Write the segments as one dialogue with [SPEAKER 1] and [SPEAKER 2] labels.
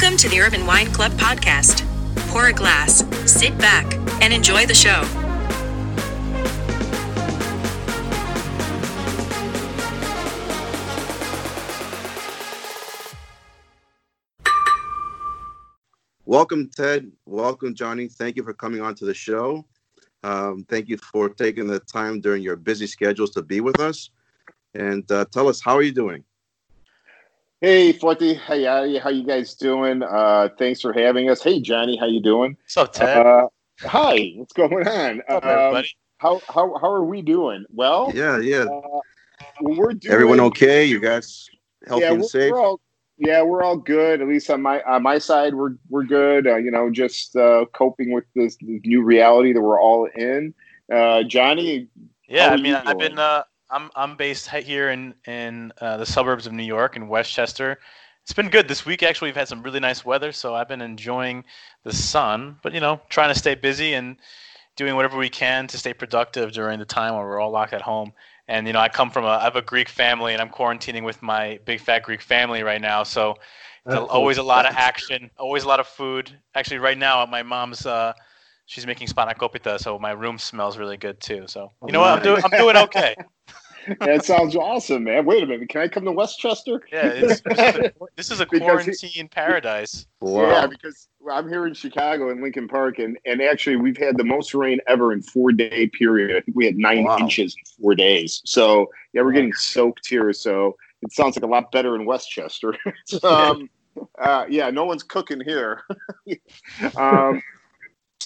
[SPEAKER 1] Welcome to the Urban Wine Club podcast. Pour a glass, sit back, and enjoy the show.
[SPEAKER 2] Welcome, Ted. Welcome, Johnny. Thank you for coming on to the show. Um, thank you for taking the time during your busy schedules to be with us. And uh, tell us, how are you doing?
[SPEAKER 3] Hey, Forty. Hey, Adi. How you guys doing? Uh, thanks for having us. Hey, Johnny. How you doing?
[SPEAKER 4] What's up, Ted?
[SPEAKER 3] Uh, hi. What's going on?
[SPEAKER 4] What's up,
[SPEAKER 3] Um,
[SPEAKER 4] everybody?
[SPEAKER 3] how, how, how are we doing? Well,
[SPEAKER 2] Yeah, yeah.
[SPEAKER 3] uh, we're doing
[SPEAKER 2] Everyone okay? You guys healthy
[SPEAKER 3] yeah,
[SPEAKER 2] and
[SPEAKER 3] we're,
[SPEAKER 2] safe?
[SPEAKER 3] We're all, yeah, we're all good. At least on my on my side, we're we're good. Uh, you know, just uh, coping with this, this new reality that we're all in. Uh, Johnny,
[SPEAKER 4] Yeah,
[SPEAKER 3] how
[SPEAKER 4] I mean,
[SPEAKER 3] you
[SPEAKER 4] I've been uh, I'm I'm based here in in uh, the suburbs of New York in Westchester. It's been good this week. Actually, we've had some really nice weather, so I've been enjoying the sun. But you know, trying to stay busy and doing whatever we can to stay productive during the time when we're all locked at home. And you know, I come from a I have a Greek family, and I'm quarantining with my big fat Greek family right now. So it's always a lot of action, always a lot of food. Actually, right now, at my mom's uh, she's making spanakopita, so my room smells really good too. So you know what, I'm doing I'm doing okay.
[SPEAKER 3] that sounds awesome, man. Wait a minute, can I come to Westchester?
[SPEAKER 4] Yeah, it's, this, is a, this is a
[SPEAKER 3] Because he-
[SPEAKER 4] quarantine paradise.
[SPEAKER 2] Wow.
[SPEAKER 3] Yeah, because I'm here in Chicago in Lincoln Park, and, and actually we've had the most rain ever in four day period. I think we had nine
[SPEAKER 2] Wow.
[SPEAKER 3] inches in four days. So yeah, we're getting soaked here. So it sounds like a lot better in Westchester. um, uh, yeah, no one's cooking here. um,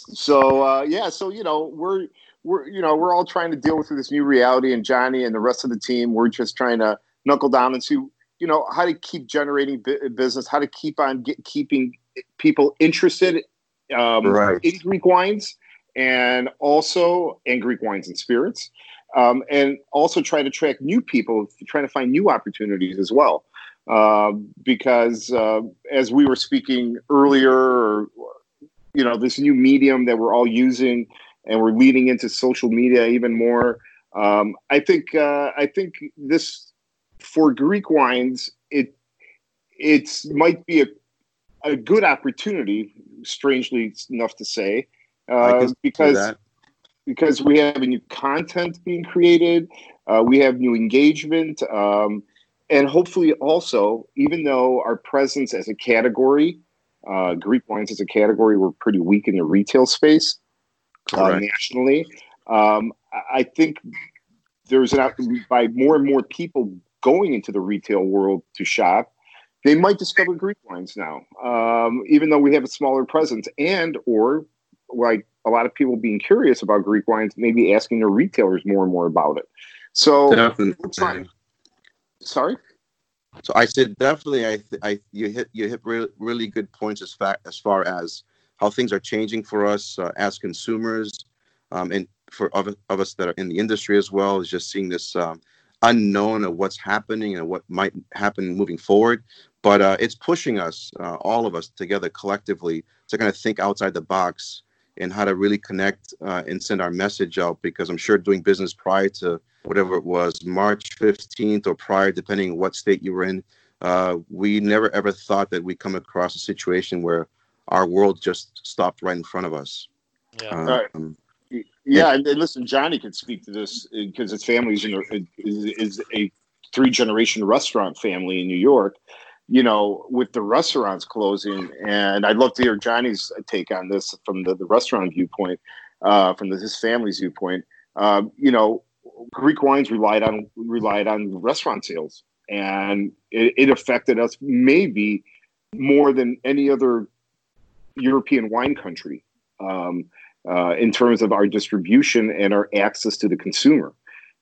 [SPEAKER 3] so uh, yeah, so you know we're we're you know we're all trying to deal with this new reality, and Johnny and the rest of the team, we're just trying to knuckle down and see you know how to keep generating bu- business, how to keep on get, keeping people interested um,
[SPEAKER 2] Right.
[SPEAKER 3] in Greek wines and also in Greek wines and spirits, um, and also try to attract new people, trying to find new opportunities as well. Uh, because uh, as we were speaking earlier, or, you know, this new medium that we're all using, and we're leading into social media even more. Um, I think uh, I think this for Greek wines, it it's might be a a good opportunity. Strangely enough to say, uh, because because we have a new content being created, uh, we have new engagement, um, and hopefully also, even though our presence as a category, uh, Greek wines as a category, we're pretty weak in the retail space uh, nationally. Um, I- think there's an out by more and more people going into the retail world to shop. They might discover Greek wines now, um, even though we have a smaller presence, and or like a lot of people being curious about Greek wines, maybe asking their retailers more and more about it. So,
[SPEAKER 2] Definitely.
[SPEAKER 3] Sorry.
[SPEAKER 2] So I said definitely. I, th- I you hit you hit really, really good points as far as far as how things are changing for us uh, as consumers, um, and for of, of us that are in the industry as well. Is just seeing this um, unknown of what's happening and what might happen moving forward. But uh, it's pushing us, uh, all of us together collectively, to kind of think outside the box and how to really connect uh, and send our message out. Because I'm sure doing business prior to whatever it was, March 15th or prior, depending what state you were in, uh, we never ever thought that we'd come across a situation where our world just stopped right in front of us.
[SPEAKER 4] Yeah.
[SPEAKER 3] Right.
[SPEAKER 2] Um,
[SPEAKER 3] Yeah, and, and listen, Johnny could speak to this because his family in is, is a three generation restaurant family in New York. You know, with the restaurants closing, and I'd love to hear Johnny's take on this from the, the restaurant viewpoint, uh, from the, his family's viewpoint. Um, you know, Greek wines relied on relied on restaurant sales, and it, it affected us maybe more than any other European wine country. Um, uh, in terms of our distribution and our access to the consumer.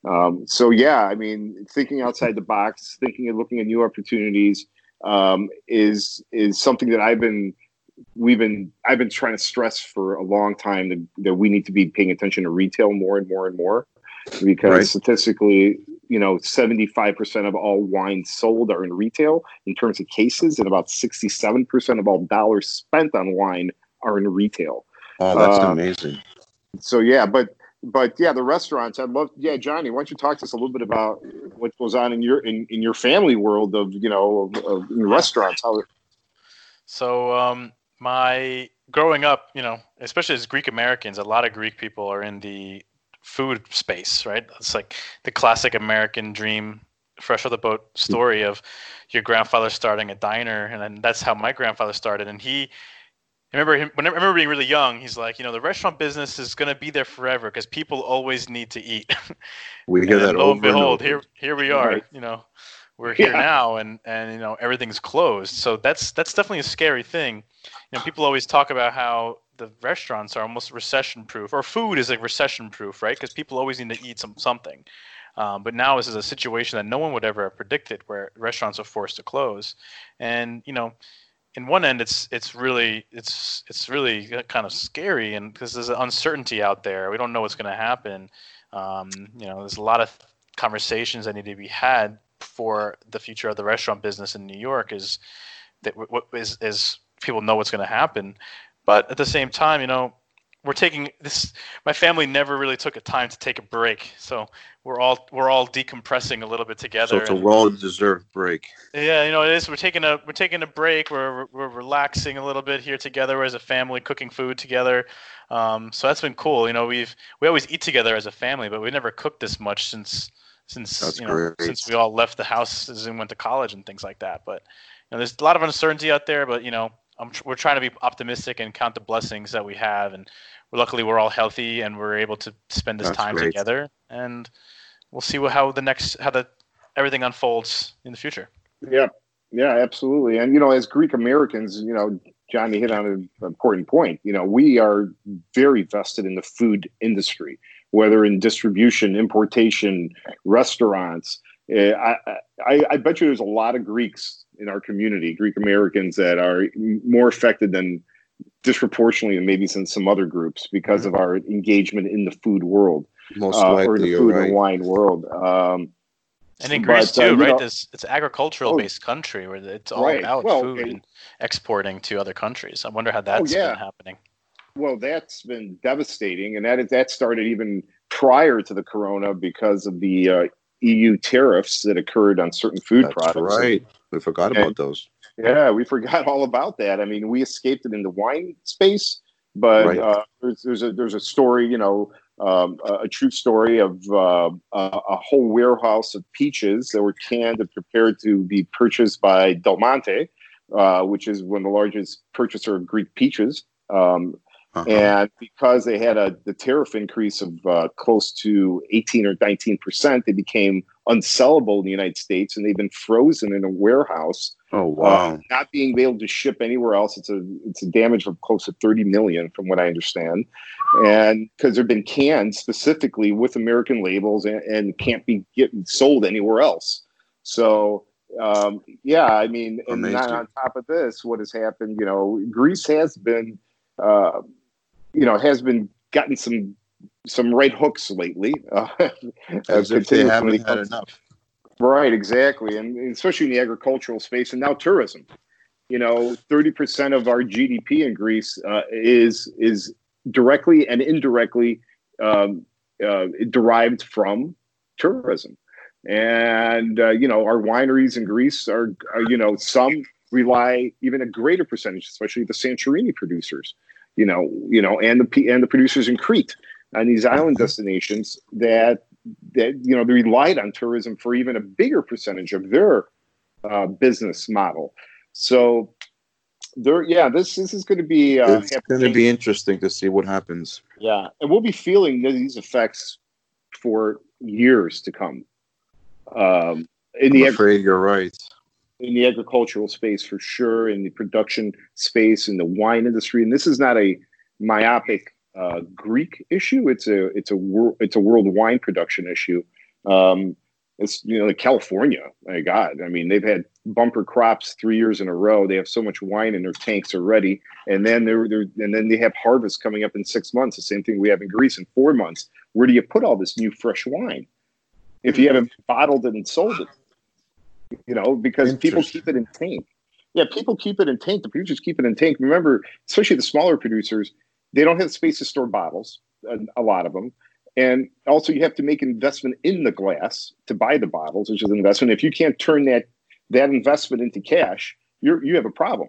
[SPEAKER 3] Um, so yeah, I mean, thinking outside the box, thinking and looking at new opportunities um, is is something that I've been we've been I've been trying to stress for a long time that, that we need to be paying attention to retail more and more and more because
[SPEAKER 2] Right.
[SPEAKER 3] statistically, you know, seventy five percent of all wines sold are in retail in terms of cases, and about sixty seven percent of all dollars spent on wine are in retail
[SPEAKER 2] oh, that's
[SPEAKER 3] Uh,
[SPEAKER 2] amazing.
[SPEAKER 3] so yeah, but but yeah, the restaurants. I'd love. Yeah, Johnny, why don't you talk to us a little bit about what goes on in your in, in your family world of you know of, of in restaurants? How
[SPEAKER 4] So um, my growing up, you know, especially as Greek Americans, a lot of Greek people are in the food space, right? It's like the classic American dream, fresh off the boat story of your grandfather starting a diner, and then that's how my grandfather started. And he, I remember him. When I remember being really young, he's like, you know, the restaurant business is going to be there forever because people always need to eat.
[SPEAKER 2] We hear that
[SPEAKER 4] lo and behold,
[SPEAKER 2] and
[SPEAKER 4] here here we are.
[SPEAKER 3] Right.
[SPEAKER 4] You know, we're here
[SPEAKER 3] Yeah.
[SPEAKER 4] now, and and you know everything's closed. So that's that's definitely a scary thing. You know, people always talk about how the restaurants are almost recession proof, or food is like recession proof, right? Because people always need to eat some something. Um, but now this is a situation that no one would ever have predicted, where restaurants are forced to close, and you know, in one end, it's it's really it's it's really kind of scary, and because there's uncertainty out there, we don't know what's going to happen. Um, you know, there's a lot of conversations that need to be had for the future of the restaurant business in New York. Is that what is is people know what's going to happen, but at the same time, you know, we're taking this. My family never really took a time to take a break, so we're all we're all decompressing a little bit together.
[SPEAKER 2] So it's a well-deserved break.
[SPEAKER 4] yeah, you know it is. We're taking a we're taking a break. We're we're relaxing a little bit here together as a family, cooking food together. Um, so that's been cool. You know, we've we always eat together as a family, but we never cooked this much since since
[SPEAKER 2] That's
[SPEAKER 4] you know
[SPEAKER 2] great.
[SPEAKER 4] since we all left the house and went to college and things like that. But you know, there's a lot of uncertainty out there. But you know, I'm tr- we're trying to be optimistic and count the blessings that we have, and luckily we're all healthy and we're able to spend this
[SPEAKER 2] That's
[SPEAKER 4] time
[SPEAKER 2] great.
[SPEAKER 4] together. And we'll see what, how the next how the everything unfolds in the future.
[SPEAKER 3] Yeah, yeah, absolutely. And you know, as Greek Americans, you know, Johnny hit on an important point. You know, we are very vested in the food industry, whether in distribution, importation, restaurants. Uh, I, I, I bet you there's a lot of Greeks in our community, Greek Americans, that are more affected than disproportionately than maybe some some other groups because of our engagement in the food world
[SPEAKER 2] Most
[SPEAKER 3] uh, or the food
[SPEAKER 2] right.
[SPEAKER 3] and wine world. Um,
[SPEAKER 4] And in Greece
[SPEAKER 3] uh,
[SPEAKER 4] too,
[SPEAKER 3] you
[SPEAKER 4] right?
[SPEAKER 3] know-
[SPEAKER 4] This it's agricultural based country where it's all
[SPEAKER 3] Right.
[SPEAKER 4] about
[SPEAKER 3] Well,
[SPEAKER 4] food
[SPEAKER 3] and-
[SPEAKER 4] and exporting to other countries. I wonder how that's
[SPEAKER 3] Oh, yeah.
[SPEAKER 4] been happening.
[SPEAKER 3] Well, that's been devastating, and that that started even prior to the corona because of the uh, EU tariffs that occurred on certain food
[SPEAKER 2] That's
[SPEAKER 3] products.
[SPEAKER 2] right. We forgot
[SPEAKER 3] Okay.
[SPEAKER 2] about those.
[SPEAKER 3] Yeah, we forgot all about that. I mean, we escaped it in the wine space, but
[SPEAKER 2] Right.
[SPEAKER 3] uh, there's, there's a there's a story, you know, um, a, a true story of uh, a, a whole warehouse of peaches that were canned and prepared to be purchased by Del Monte, uh, which is one of the largest purchaser of Greek peaches. Um,
[SPEAKER 2] Uh-huh.
[SPEAKER 3] and because they had a the tariff increase of uh, close to 18 or 19 percent, they became unsellable in the United States, and they've been frozen in a warehouse
[SPEAKER 2] oh wow.
[SPEAKER 3] uh, not being able to ship anywhere else. It's a it's a damage of close to 30 million, from what I understand, and because they've been canned specifically with American labels and, and can't be getting sold anywhere else. So um, yeah, I mean, and
[SPEAKER 2] Amazing.
[SPEAKER 3] on top of this, what has happened? You know, Greece has been, uh, you know, has been gotten some some right hooks lately. Uh,
[SPEAKER 2] As if they haven't had enough.
[SPEAKER 3] Right, exactly, and especially in the agricultural space, and now tourism. You know, thirty percent of our GDP in Greece uh, is is directly and indirectly um, uh, derived from tourism, and uh, you know, our wineries in Greece are, are, you know, some rely even a greater percentage, especially the Santorini producers. You know, you know, and the and the producers in Crete on these island destinations that that you know they relied on tourism for even a bigger percentage of their uh, business model. So there, yeah, this this is going to be uh,
[SPEAKER 2] it's going to be interesting to see what happens.
[SPEAKER 3] yeah, and we'll be feeling these effects for years to come. Um, in
[SPEAKER 2] I'm
[SPEAKER 3] the ag-
[SPEAKER 2] afraid you're right.
[SPEAKER 3] in the agricultural space for sure, in the production space, in the wine industry, and this is not a myopic uh, Greek issue. It's a it's a wor- it's a world wine production issue. Um, it's you know California. My God, I mean they've had bumper crops three years in a row. They have so much wine in their tanks already, and then they're, they're and then they have harvest coming up in six months. The same thing we have in Greece in four months. Where do you put all this new fresh wine if you haven't bottled it and sold it? You know, because people keep it in tank. Yeah, people keep it in tank. The producers keep it in tank. Remember, especially the smaller producers, they don't have space to store bottles. A, a lot of them, and also you have to make investment in the glass to buy the bottles, which is an investment. If you can't turn that that investment into cash, you're you have a problem.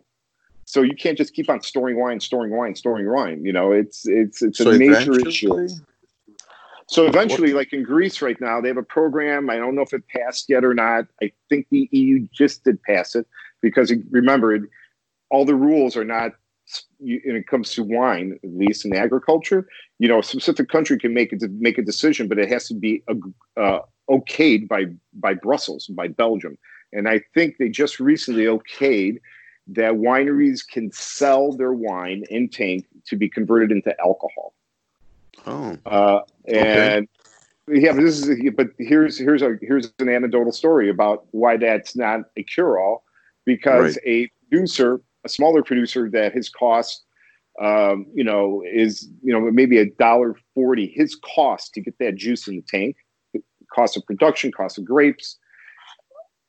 [SPEAKER 3] So you can't just keep on storing wine, storing wine, storing wine. You know, it's it's it's a major issue. So eventually, like in Greece right now, they have a program. I don't know if it passed yet or not. I think the EU just did pass it because remember, all the rules are not you- when it comes to wine, at least in agriculture. You know, a specific country can make it make a decision, but it has to be uh, okayed by by Brussels, by Belgium, and I think they just recently okayed that wineries can sell their wine in tank to be converted into alcohol.
[SPEAKER 2] Oh,
[SPEAKER 3] Uh, and yeah, but this is but here's here's a here's an anecdotal story about why that's not a cure all because a producer, a smaller producer that his cost um, you know, is you know maybe a dollar forty. His cost to get that juice in the tank, cost of production, cost of grapes.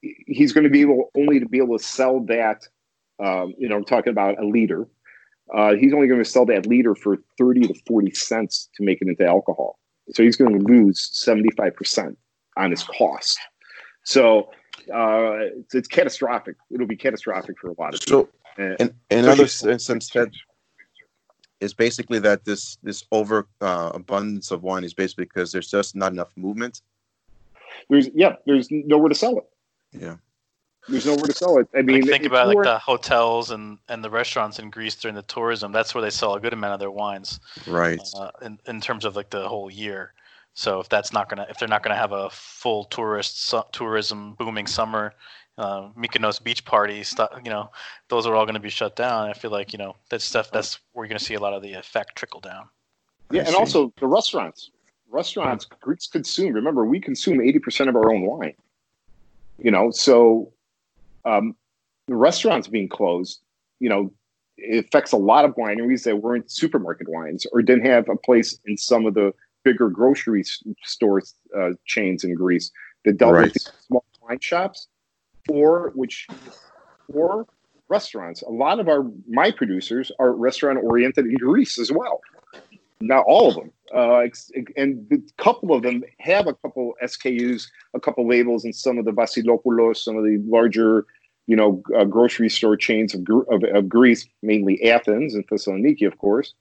[SPEAKER 3] He's going to be able only to be able to sell that. Um, you know, I'm talking about a liter. Uh, he's only going to sell that liter for thirty to forty cents to make it into alcohol. So he's going to lose seventy five percent on his cost. So uh, it's, it's catastrophic. It'll be catastrophic for a lot of people.
[SPEAKER 2] so
[SPEAKER 3] Uh,
[SPEAKER 2] in in other sense, that is basically that this this over uh, abundance of wine is basically because there's just not enough movement.
[SPEAKER 3] there's yeah, there's nowhere to sell it.
[SPEAKER 2] Yeah.
[SPEAKER 3] There's nowhere to sell it. I mean,
[SPEAKER 4] like, think about
[SPEAKER 3] you
[SPEAKER 4] like the hotels and, and the restaurants in Greece during the tourism. That's where they sell a good amount of their wines
[SPEAKER 2] Right.
[SPEAKER 4] uh, in, in terms of like the whole year. So if that's not gonna if they're not gonna have a full tourist su- tourism booming summer, uh, Mykonos beach parties, stu- you know, those are all going to be shut down. I feel like you know that stuff. That's where you're going to see a lot of the effect trickle down.
[SPEAKER 3] yeah, and also the restaurants. Restaurants, Greeks consume. Remember, we consume eighty percent of our own wine. You know, so um, the restaurants being closed, you know, it affects a lot of wineries that weren't supermarket wines or didn't have a place in some of the bigger grocery s- stores uh, chains in Greece that dealt
[SPEAKER 2] Right.
[SPEAKER 3] with these small wine shops, or which or restaurants. A lot of our my producers are restaurant oriented in Greece as well. Not all of them, uh, and a couple of them have a couple SKUs, a couple labels, and some of the Vasilopoulos, some of the larger, you know, uh, grocery store chains of, of, of Greece, mainly Athens and Thessaloniki, of course.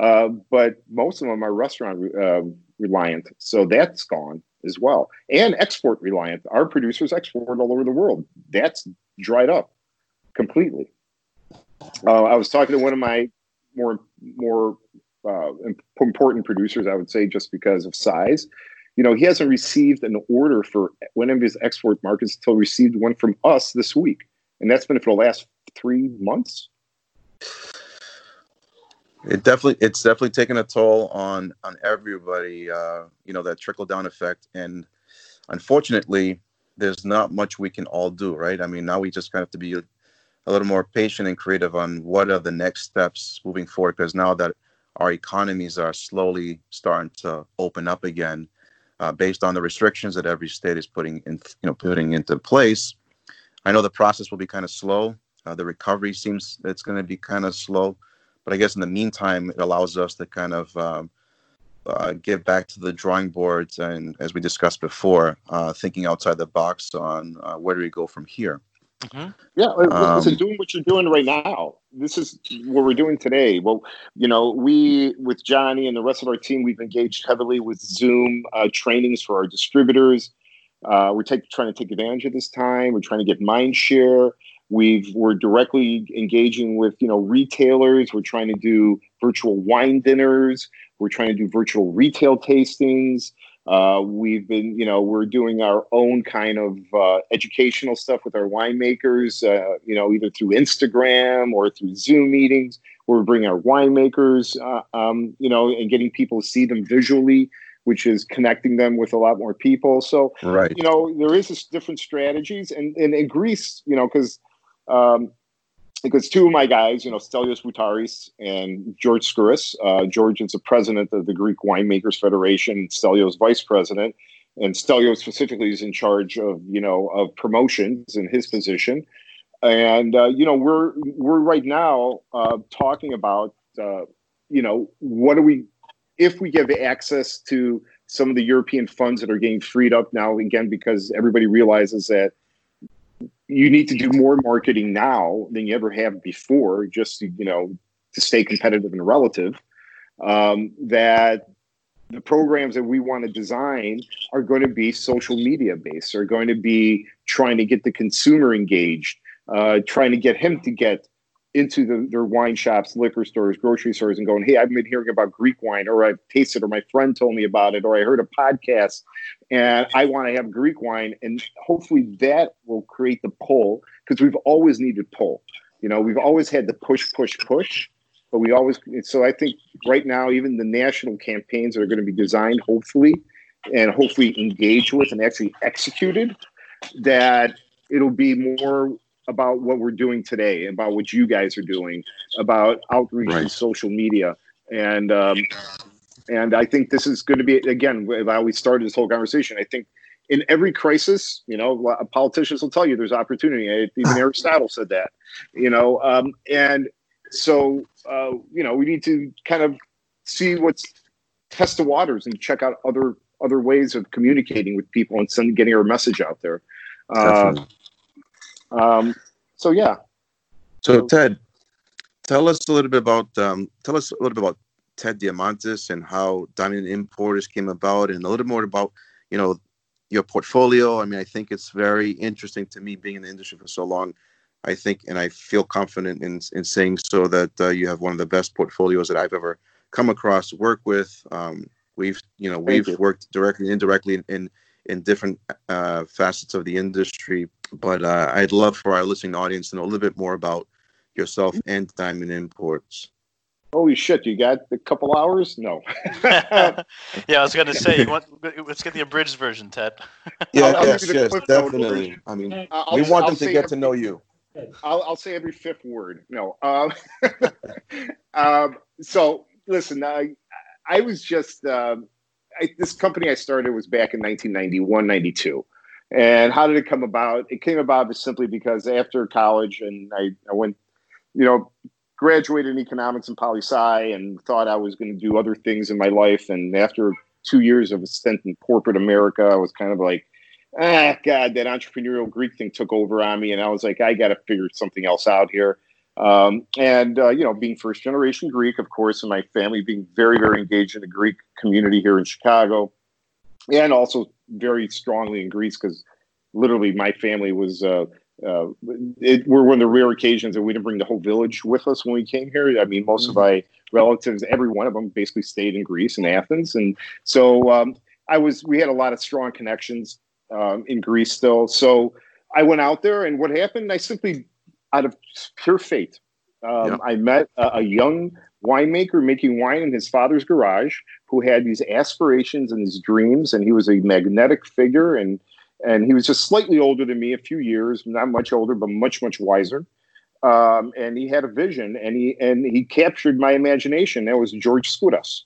[SPEAKER 3] Uh, but most of them are restaurant uh, reliant, so that's gone as well, and export reliant. Our producers export all over the world. That's dried up completely. Uh, I was talking to one of my more more uh, important producers, I would say, just because of size. You know, he hasn't received an order for one of his export markets until received one from us this week, and that's been for the last three months.
[SPEAKER 2] It definitely it's definitely taken a toll on on everybody. Uh, you know that trickle down effect, and unfortunately, there's not much we can all do. Right? I mean, now we just kind of have to be a, little more patient and creative on what are the next steps moving forward. Because now that our economies are slowly starting to open up again, uh, based on the restrictions that every state is putting in, you know, putting into place. I know the process will be kind of slow. Uh, the recovery seems it's going to be kind of slow but I guess in the meantime, it allows us to kind of um, uh, get back to the drawing boards and, as we discussed before, uh, thinking outside the box on uh, where do we go from here.
[SPEAKER 3] Yeah, li-
[SPEAKER 2] Um,
[SPEAKER 3] listen, doing what you're doing right now. This is what we're doing today. Well, you know, we with Johnny and the rest of our team, we've engaged heavily with Zoom uh, trainings for our distributors. Uh, we're take, trying to take advantage of this time. We're trying to get mind share. We've we're directly engaging with you know retailers. We're trying to do virtual wine dinners. We're trying to do virtual retail tastings. Uh, we've been, you know, we're doing our own kind of uh, educational stuff with our winemakers, uh, you know, either through Instagram or through Zoom meetings. We're bringing our winemakers, uh, um, you know, and getting people to see them visually, which is connecting them with a lot more people. So,
[SPEAKER 2] Right.
[SPEAKER 3] you know, there is this different strategies, and, and in Greece, you know, because um, because two of my guys, you know, Stelios Boutaris and George Skouras. Uh, George is the president of the Greek Winemakers Federation, Stelios vice president, and Stelios specifically is in charge of you know of promotions in his position. And uh, you know, we're we're right now uh, talking about uh, you know what do we if we give access to some of the European funds that are getting freed up now again because everybody realizes that you need to do more marketing now than you ever have before, just to, you know to stay competitive and relative. Um, that the programs that we want to design are going to be social media based, are going to be trying to get the consumer engaged, uh, trying to get him to get into the, their wine shops, liquor stores, grocery stores, and going, "Hey, I've been hearing about Greek wine, or I've tasted, or my friend told me about it, or I heard a podcast, and I want to have Greek wine." And hopefully, that will create the pull because we've always needed pull. You know, we've always had the push, push, push, but we always. So I think right now, even the national campaigns that are going to be designed, hopefully, and hopefully engaged with and actually executed, that it'll be more about what we're doing today, about what you guys are doing, about outreach
[SPEAKER 2] Right.
[SPEAKER 3] and social media, and um, and I think this is going to be again. How we started this whole conversation. I think in every crisis, you know, politicians will tell you there's opportunity. Even Aristotle said that, you know, um, and so uh, you know we need to kind of see what's test the waters and check out other other ways of communicating with people and send getting our message out there. Uh. Um, so yeah,
[SPEAKER 2] So Ted, tell us a little bit about um, tell us a little bit about Ted Diamantis and how Diamond Importers came about, and a little more about you know your portfolio. I mean, I think it's very interesting to me being in the industry for so long. I think, and I feel confident in in saying so that uh, you have one of the best portfolios that I've ever come across, work with. Um, we've you know we've
[SPEAKER 3] you.
[SPEAKER 2] worked directly, indirectly in in, in different uh, facets of the industry. But uh, I'd love for our listening audience to know a little bit more about yourself and Diamond Imports.
[SPEAKER 3] holy shit, you got a couple hours? No.
[SPEAKER 4] yeah, I was gonna say, you want, let's get the abridged version, Ted.
[SPEAKER 2] Yeah,
[SPEAKER 3] I'll
[SPEAKER 2] yes,
[SPEAKER 3] give you
[SPEAKER 2] yes, definitely. I mean,
[SPEAKER 3] I'll-
[SPEAKER 2] we want
[SPEAKER 3] I'll
[SPEAKER 2] them to get
[SPEAKER 3] every-
[SPEAKER 2] to know you.
[SPEAKER 3] I'll, I'll say every fifth word. No. Um, um, so listen, I, I was just um, I, this company I started was back in 1991, 92. And how did it come about? It came about simply because after college, and I, I went, you know, graduated in economics and poli sci, and thought I was going to do other things in my life. And after two years of a stint in corporate America, I was kind of like, ah, God, that entrepreneurial Greek thing took over on me, and I was like, I got to figure something else out here. Um, and uh, you know, being first generation Greek, of course, and my family being very, very engaged in the Greek community here in Chicago, and also very strongly in Greece because literally my family was. Uh, uh, it, we're one of the rare occasions that we didn't bring the whole village with us when we came here. I mean, most of my relatives, every one of them, basically stayed in Greece and Athens, and so um, I was. We had a lot of strong connections um, in Greece still. So I went out there, and what happened? I simply, out of pure fate, um. I met a, a young winemaker making wine in his father's garage who had these aspirations and these dreams, and he was a magnetic figure, and and he was just slightly older than me, a few years, not much older, but much much wiser. Um, and he had a vision, and he and he captured my imagination. That was George Skouras,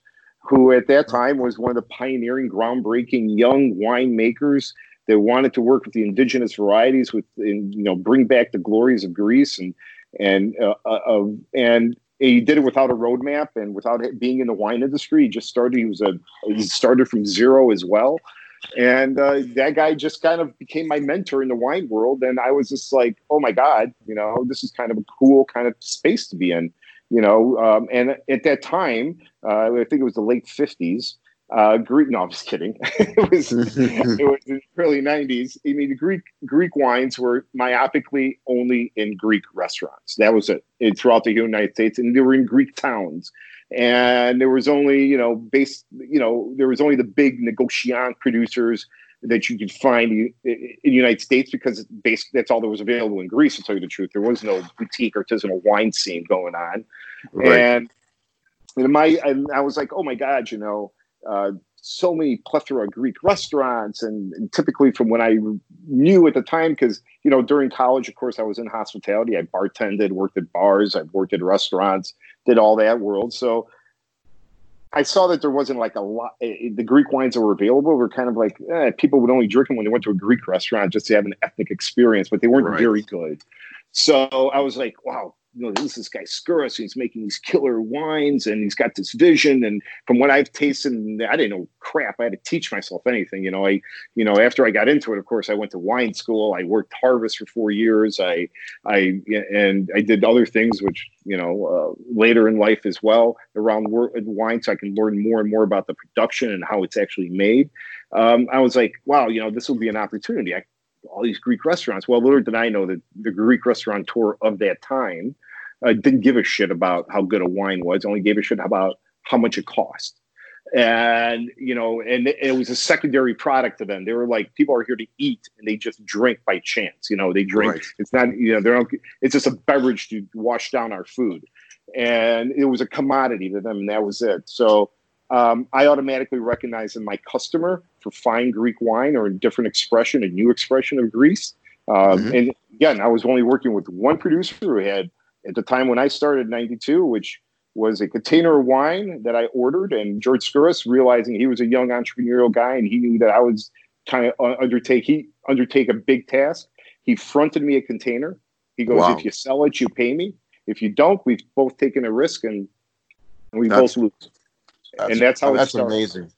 [SPEAKER 3] who at that time was one of the pioneering, groundbreaking young winemakers that wanted to work with the indigenous varieties, with you know bring back the glories of Greece, and and uh, uh, and he did it without a roadmap and without being in the wine industry. He just started. He was a he started from zero as well. And uh, that guy just kind of became my mentor in the wine world. And I was just like, oh my God, you know, this is kind of a cool kind of space to be in, you know. Um, and at that time, uh, I think it was the late 50s. Uh, Greek, no, I'm just kidding. it was it was in the early 90s. I mean, the Greek Greek wines were myopically only in Greek restaurants. That was it, it throughout the United States, and they were in Greek towns and there was only you know base you know there was only the big negociant producers that you could find in the United States because basically that's all that was available in Greece. To tell you the truth, there was no boutique artisanal wine scene going on,
[SPEAKER 2] Right.
[SPEAKER 3] and and my and I was like, oh my god, you know. Uh, so many plethora of Greek restaurants, and, and typically from when I knew at the time, because you know during college, of course, I was in hospitality. I bartended, worked at bars, I worked at restaurants, did all that world. So I saw that there wasn't like a lot. eh, The Greek wines that were available were kind of like eh, people would only drink them when they went to a Greek restaurant just to have an ethnic experience, but they weren't
[SPEAKER 2] Right.
[SPEAKER 3] very good. So I was like, wow, you know, this is this guy Skouras, he's making these killer wines and he's got this vision. And from what I've tasted, I didn't know crap. I had to teach myself anything. You know, I, you know, after I got into it, of course, I went to wine school. I worked harvest for four years. I, I, and I did other things, which, you know, uh, later in life as well around wine. So I can learn more and more about the production and how it's actually made. Um, I was like, wow, you know, this will be an opportunity. I, all these Greek restaurants. Well, little did I know that the Greek restaurateur of that time uh, didn't give a shit about how good a wine was, only gave a shit about how much it cost. And, you know, and it, was a secondary product to them. They were like, people are here to eat and they just drink by chance. You know, they drink. Right. It's not, you know, they're, it's just a beverage to wash down our food. And it was a commodity to them, and that was it. So, um, I automatically recognize in my customer for fine Greek wine or a different expression, a new expression of Greece. Um, mm-hmm. And again, I was only working with one producer who had, at the time when I started in 92, which was a container of wine that I ordered. And George Skouras, realizing he was a young entrepreneurial guy and he knew that I was kind of uh, undertake, he undertake a big task. He fronted me a container. He goes, wow. if you sell it, you pay me. If you don't, we've both taken a risk and we both lose.
[SPEAKER 2] That's, and that's how that's amazing.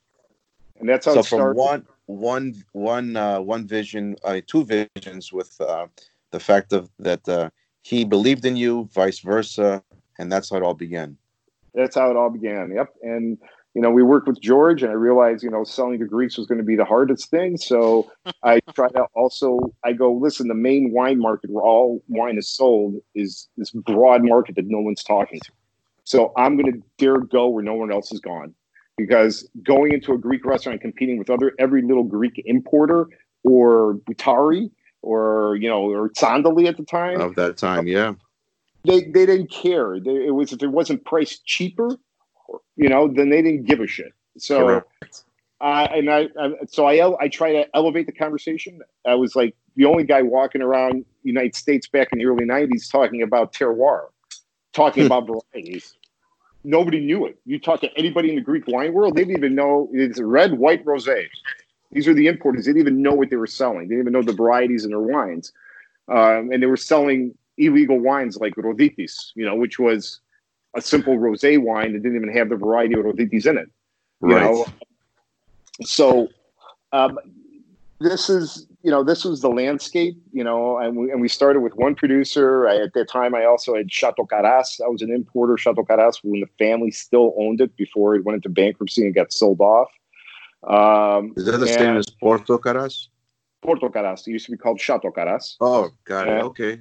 [SPEAKER 3] And that's how
[SPEAKER 2] so from one one one uh, one vision, uh, two visions with uh, the fact of that uh, he believed in you, vice versa, and that's how it all began.
[SPEAKER 3] That's how it all began. Yep, and you know, we worked with George, and I realized, you know, selling to Greeks was going to be the hardest thing. So I try to also, I go, listen, the main wine market where all wine is sold is this broad market that no one's talking to. So I'm going to dare go where no one else has gone because going into a Greek restaurant and competing with other every little Greek importer or Boutari or you know or Tsantali at the time
[SPEAKER 2] of that time, yeah,
[SPEAKER 3] they they didn't care. They, it was if it wasn't priced cheaper, you know, then they didn't give a shit. So. Uh, and I, I, so I, I try to elevate the conversation. I was like the only guy walking around United States back in the early '90s talking about terroir talking about varieties. Nobody knew it. You talk to anybody in the Greek wine world, they didn't even know it's red, white, rosé. These are the importers. They didn't even know what they were selling. They didn't even know the varieties in their wines. Um, and they were selling illegal wines like Roditis, you know, which was a simple rosé wine that didn't even have the variety of Roditis in it. You right. know? So um, this is you know this was the landscape you know and we, and we started with one producer. I, at that time i also had chateau carras i was an importer chateau carras when the family still owned it before it went into bankruptcy and got sold off.
[SPEAKER 2] Um, is that the same as porto carras
[SPEAKER 3] porto carras it used to be called chateau carras
[SPEAKER 2] oh got it. Okay.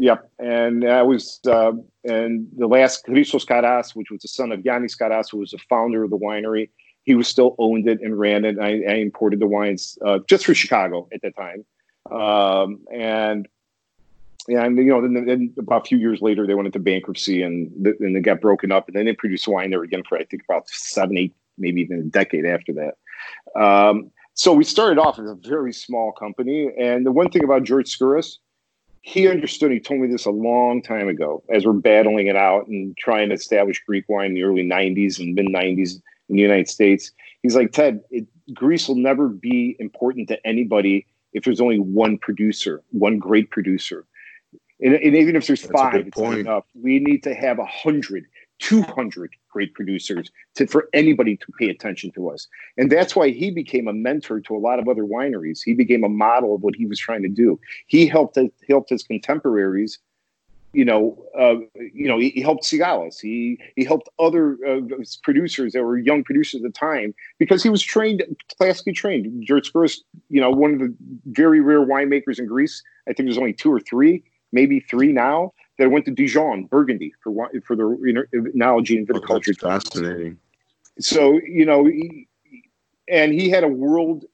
[SPEAKER 3] Yep, and I was, uh, and the last Christos Karas, which was the son of Yanis Karas, who was the founder of the winery he was still owned it and ran it. I, I imported the wines uh, just for Chicago at the time, um, and yeah, and you know, then, then, about a few years later, they went into bankruptcy and then they got broken up, and then they produced wine there again for I think about seven, eight, maybe even a decade after that. Um, so we started off as a very small company, and the one thing about George Skouras, he understood. He told me this a long time ago, as we're battling it out and trying to establish Greek wine in the early '90s and mid '90s in the United States. He's like, Ted, it, Greece will never be important to anybody if there's only one producer, one great producer. And, and even if there's That's five, it's not enough. We need to have a hundred, 200 great producers to, for anybody to pay attention to us. And that's why he became a mentor to a lot of other wineries. He became a model of what he was trying to do. He helped, helped his contemporaries you know, uh, you know, he, he, helped Sigalas. He he helped other uh, producers that were young producers at the time because he was trained, classically trained. George Skouras, you know, one of the very rare winemakers in Greece. I think there's only two or three, maybe three now that went to Dijon, Burgundy, for for the enology and viticulture.
[SPEAKER 2] Oh, fascinating.
[SPEAKER 3] So you know, he, and he had a world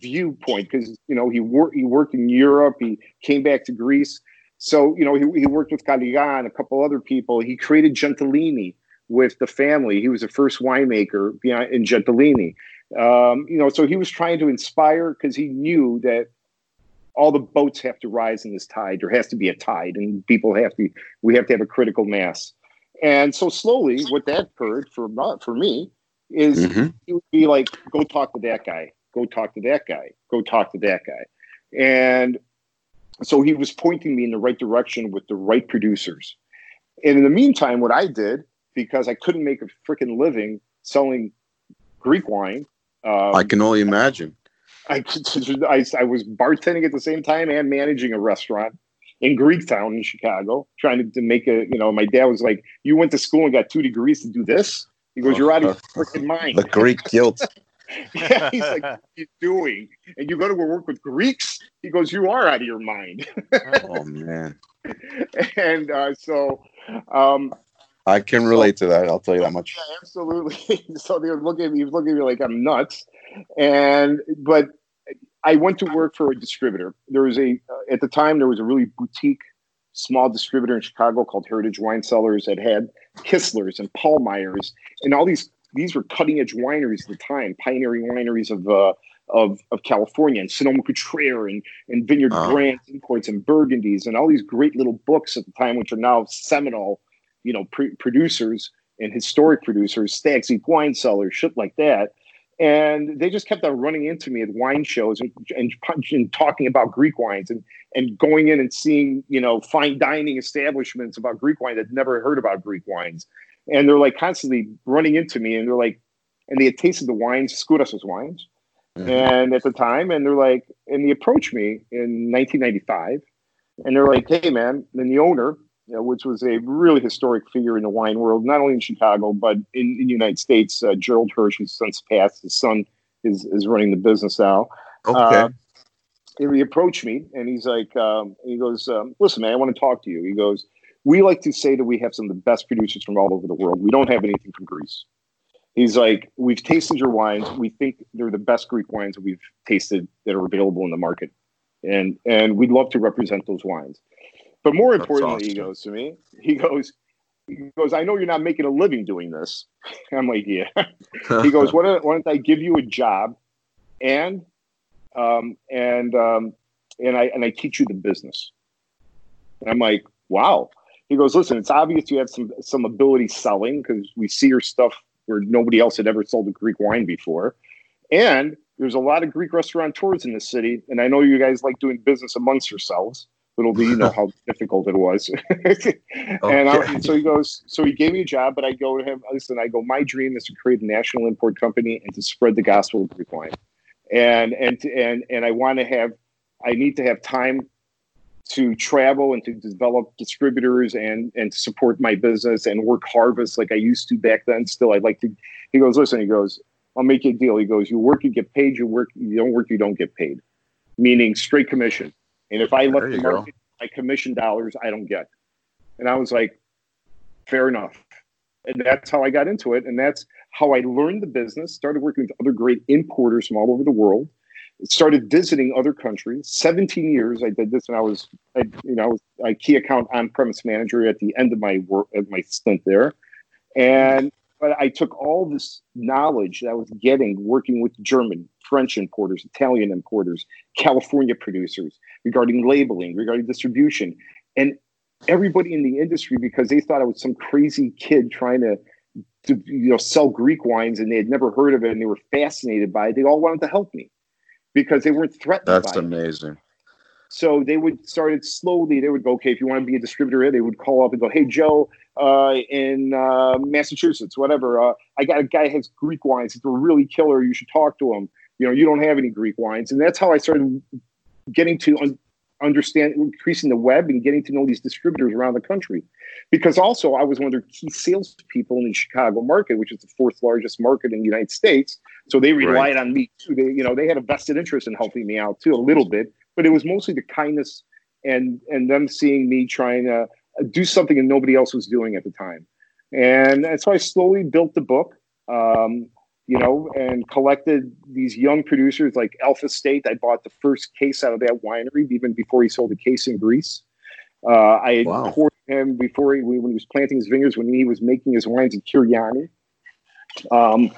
[SPEAKER 3] viewpoint because you know he worked he worked in Europe. He came back to Greece so, you know, he, he worked with Caligan, a couple other people. He created Gentilini with the family. He was the first winemaker in Gentilini. Um, you know, so he was trying to inspire because he knew that all the boats have to rise in this tide. There has to be a tide, and people have to. We have to have a critical mass. And so slowly, what that occurred for not for me is mm-hmm. he would be like, "Go talk to that guy. Go talk to that guy. Go talk to that guy." And so he was pointing me in the right direction with the right producers. And in the meantime, what I did because I couldn't make a freaking living selling Greek wine. Um,
[SPEAKER 2] I can only imagine.
[SPEAKER 3] I, I, I was bartending at the same time and managing a restaurant in Greektown in Chicago, trying to, to make a, you know, my dad was like, You went to school and got two degrees to do this? He goes, You're out of your freaking mind.
[SPEAKER 2] The Greek guilt.
[SPEAKER 3] yeah, he's like, What are you doing? And you go to work with Greeks? He goes, You are out of your mind.
[SPEAKER 2] oh, man.
[SPEAKER 3] and uh, so, um,
[SPEAKER 2] I can relate to that. I'll tell you that much.
[SPEAKER 3] Yeah, absolutely. so they were looking at me, he was looking at me like I'm nuts. And, but I went to work for a distributor. There was a uh, at the time there was a really boutique small distributor in Chicago called Heritage Wine Cellars that had Kistler's and Paul Myers and all these these were cutting edge wineries at the time, pioneering wineries of uh, of of California and Sonoma Cutrer and and Vineyard uh-huh. Grant imports and Burgundies and all these great little books at the time, which are now seminal, you know, pre- producers and historic producers, Stag's Leap Wine Cellars, shit like that and they just kept on running into me at wine shows and, and, and, talking about Greek wines and and going in and seeing you know fine dining establishments about Greek wine that never heard about Greek wines, and they're like constantly running into me and they're like, and they had tasted the wines, Skouras' wines, mm-hmm. and at the time, and they're like, and they approached me in 1995, and they're like, hey man, and the owner you know, which was a really historic figure in the wine world, not only in Chicago but in, in the United States. Uh, Gerald Hirsch, who's since passed, his son is is running the business now.
[SPEAKER 2] Okay. Uh,
[SPEAKER 3] he approached me and he's like, um, he goes, um, "Listen, man, I want to talk to you." He goes, "We like to say that we have some of the best producers from all over the world. We don't have anything from Greece." He's like, "We've tasted your wines. We think they're the best Greek wines that we've tasted that are available in the market, and and we'd love to represent those wines." But more importantly, awesome. he goes to me, he goes, he goes, I know you're not making a living doing this. I'm like, yeah. he goes, why don't, why don't I give you a job and um, and um, and I and I teach you the business. And I'm like, wow. He goes, listen, it's obvious you have some some ability selling because we see your stuff where nobody else had ever sold a Greek wine before. And there's a lot of Greek restaurateurs in the city, and I know you guys like doing business amongst yourselves. Little do you know how difficult it was. and I, so he goes, so he gave me a job, but I go to him, listen, I go, my dream is to create a national import company and to spread the gospel of Greek wine. And, and, and, and I want to have, I need to have time to travel and to develop distributors and, and support my business and work harvest like I used to back then. Still, I'd like to, he goes, listen, he goes, I'll make you a deal. He goes, you work, you get paid, you work, you don't work, you don't get paid, meaning straight commission. And if I left the market, go. my commission dollars, I don't get. And I was like, fair enough. And that's how I got into it. And that's how I learned the business, started working with other great importers from all over the world, started visiting other countries. 17 years I did this, and I was, I, you know, I was a key account on-premise manager at the end of my work, of my stint there. And but I took all this knowledge that I was getting working with German, French importers, Italian importers, California producers regarding labeling, regarding distribution, and everybody in the industry because they thought I was some crazy kid trying to, to you know sell Greek wines and they had never heard of it and they were fascinated by it. They all wanted to help me because they weren't threatened.
[SPEAKER 2] That's amazing. It.
[SPEAKER 3] So they would started slowly. They would go, okay, if you want to be a distributor, they would call up and go, hey Joe, uh, in uh, Massachusetts, whatever. Uh, I got a guy has Greek wines. He's a really killer. You should talk to him. You know, you don't have any Greek wines, and that's how I started getting to understand, increasing the web and getting to know these distributors around the country. Because also, I was one of their key salespeople in the Chicago market, which is the fourth largest market in the United States. So they relied right. on me too. They, you know, they had a vested interest in helping me out too, a little bit, but it was mostly the kindness and and them seeing me trying to do something that nobody else was doing at the time. And, and so I slowly built the book, um, you know, and collected these young producers like Alpha Estate. I bought the first case out of that winery even before he sold a case in Greece. Uh, I had wow. poured him before he, when he was planting his vineyards, when he was making his wines in Kir-Yianni. Um,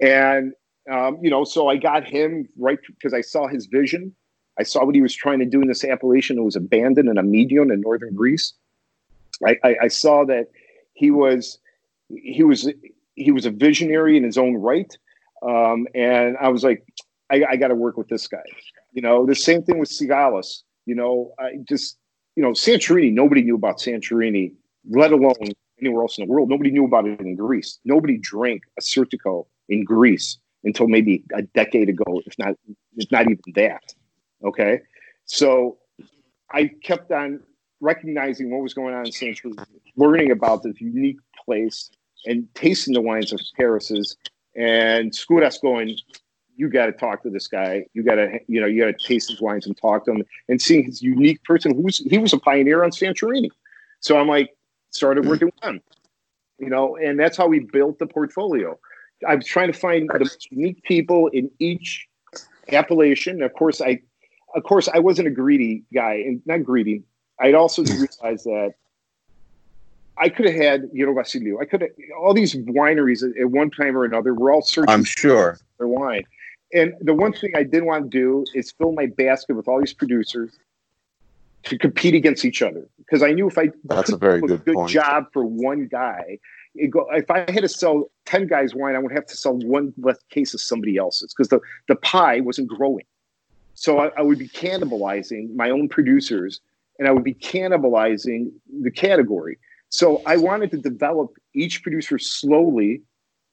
[SPEAKER 3] and, um, you know, so I got him right because I saw his vision. I saw what he was trying to do in this appellation that was abandoned in a median in northern Greece. I, I, I saw that he was he was he was a visionary in his own right, um, and I was like, I, I got to work with this guy. You know, the same thing with Sigalas. You know, I just you know Santorini. Nobody knew about Santorini let alone anywhere else in the world. Nobody knew about it in Greece. Nobody drank Assyrtiko in Greece until maybe a decade ago, if not, if not even that. Okay, so I kept on recognizing what was going on in Saint learning about this unique place, and tasting the wines of Paris's. And Skouras going, you got to talk to this guy. You got to, you know, you got to taste his wines and talk to him, and seeing his unique person. Who's he was a pioneer on Santorini. So I'm like, started hmm. working with him, you know, and that's how we built the portfolio. I was trying to find the unique people in each appellation. Of course, I, of course, I wasn't a greedy guy, and not greedy. I'd also realized that I could have had you know Vasilio. I could have all these wineries at, at, one time or another. We're all searching.
[SPEAKER 2] I'm sure
[SPEAKER 3] their wine. And the one thing I didn't want to do is fill my basket with all these producers to compete against each other because I knew if I
[SPEAKER 2] that's a very good,
[SPEAKER 3] good job for one guy, go, if I had to sell ten guys wine, I would have to sell one less case of somebody else's because the the pie wasn't growing. So I, I would be cannibalizing my own producers, and I would be cannibalizing the category. So I wanted to develop each producer slowly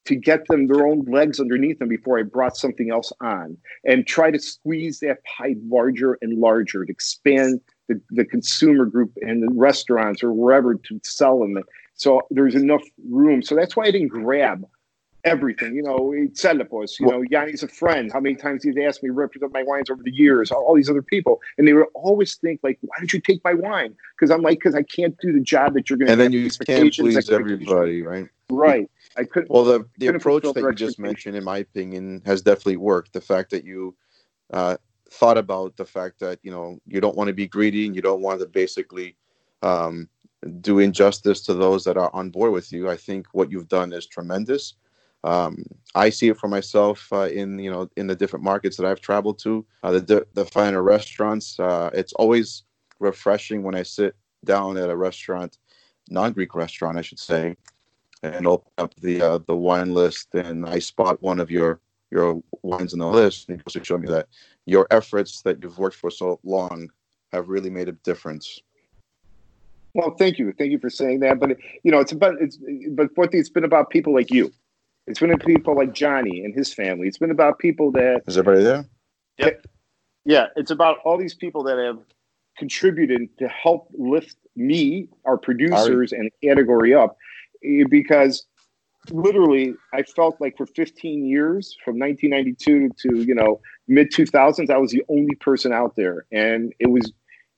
[SPEAKER 3] to get them their own legs underneath them before I brought something else on and try to squeeze that pie larger and larger to expand the, the consumer group and the restaurants or wherever to sell them. So there's enough room. So that's why I didn't grab everything. You know, Tselepos, you know, Yanni's a friend. How many times he's asked me to represent my wines over the years, all, all these other people. And they would always think, like, why did you take my wine? Because I'm like, because I can't do the job that you're going to
[SPEAKER 2] And then you can't please everybody, right?
[SPEAKER 3] Right. I couldn't.
[SPEAKER 2] Well, the, the approach that you just mentioned, in my opinion, has definitely worked. The fact that you uh, thought about the fact that, you know, you don't want to be greedy and you don't want to basically um, do injustice to those that are on board with you. I think what you've done is tremendous um, I see it for myself uh, in you know in the different markets that I've traveled to, uh, the the finer restaurants. Uh, it's always refreshing when I sit down at a restaurant, non-Greek restaurant, I should say, and open up the uh, the wine list and I spot one of your your wines on the list, and it goes to show me that your efforts that you've worked for so long have really made a difference.
[SPEAKER 3] Well, thank you, thank you for saying that. But you know, it's about it's but what it's been about people like you it's been about people like Johnny and his family. It's been about people that
[SPEAKER 2] is everybody there?
[SPEAKER 4] Yep.
[SPEAKER 3] Yeah, it's about all these people that have contributed to help lift me, our producers, and the category up. Eh, because literally, I felt like for 15 years, from 1992 to you know mid 2000s, I was the only person out there, and it was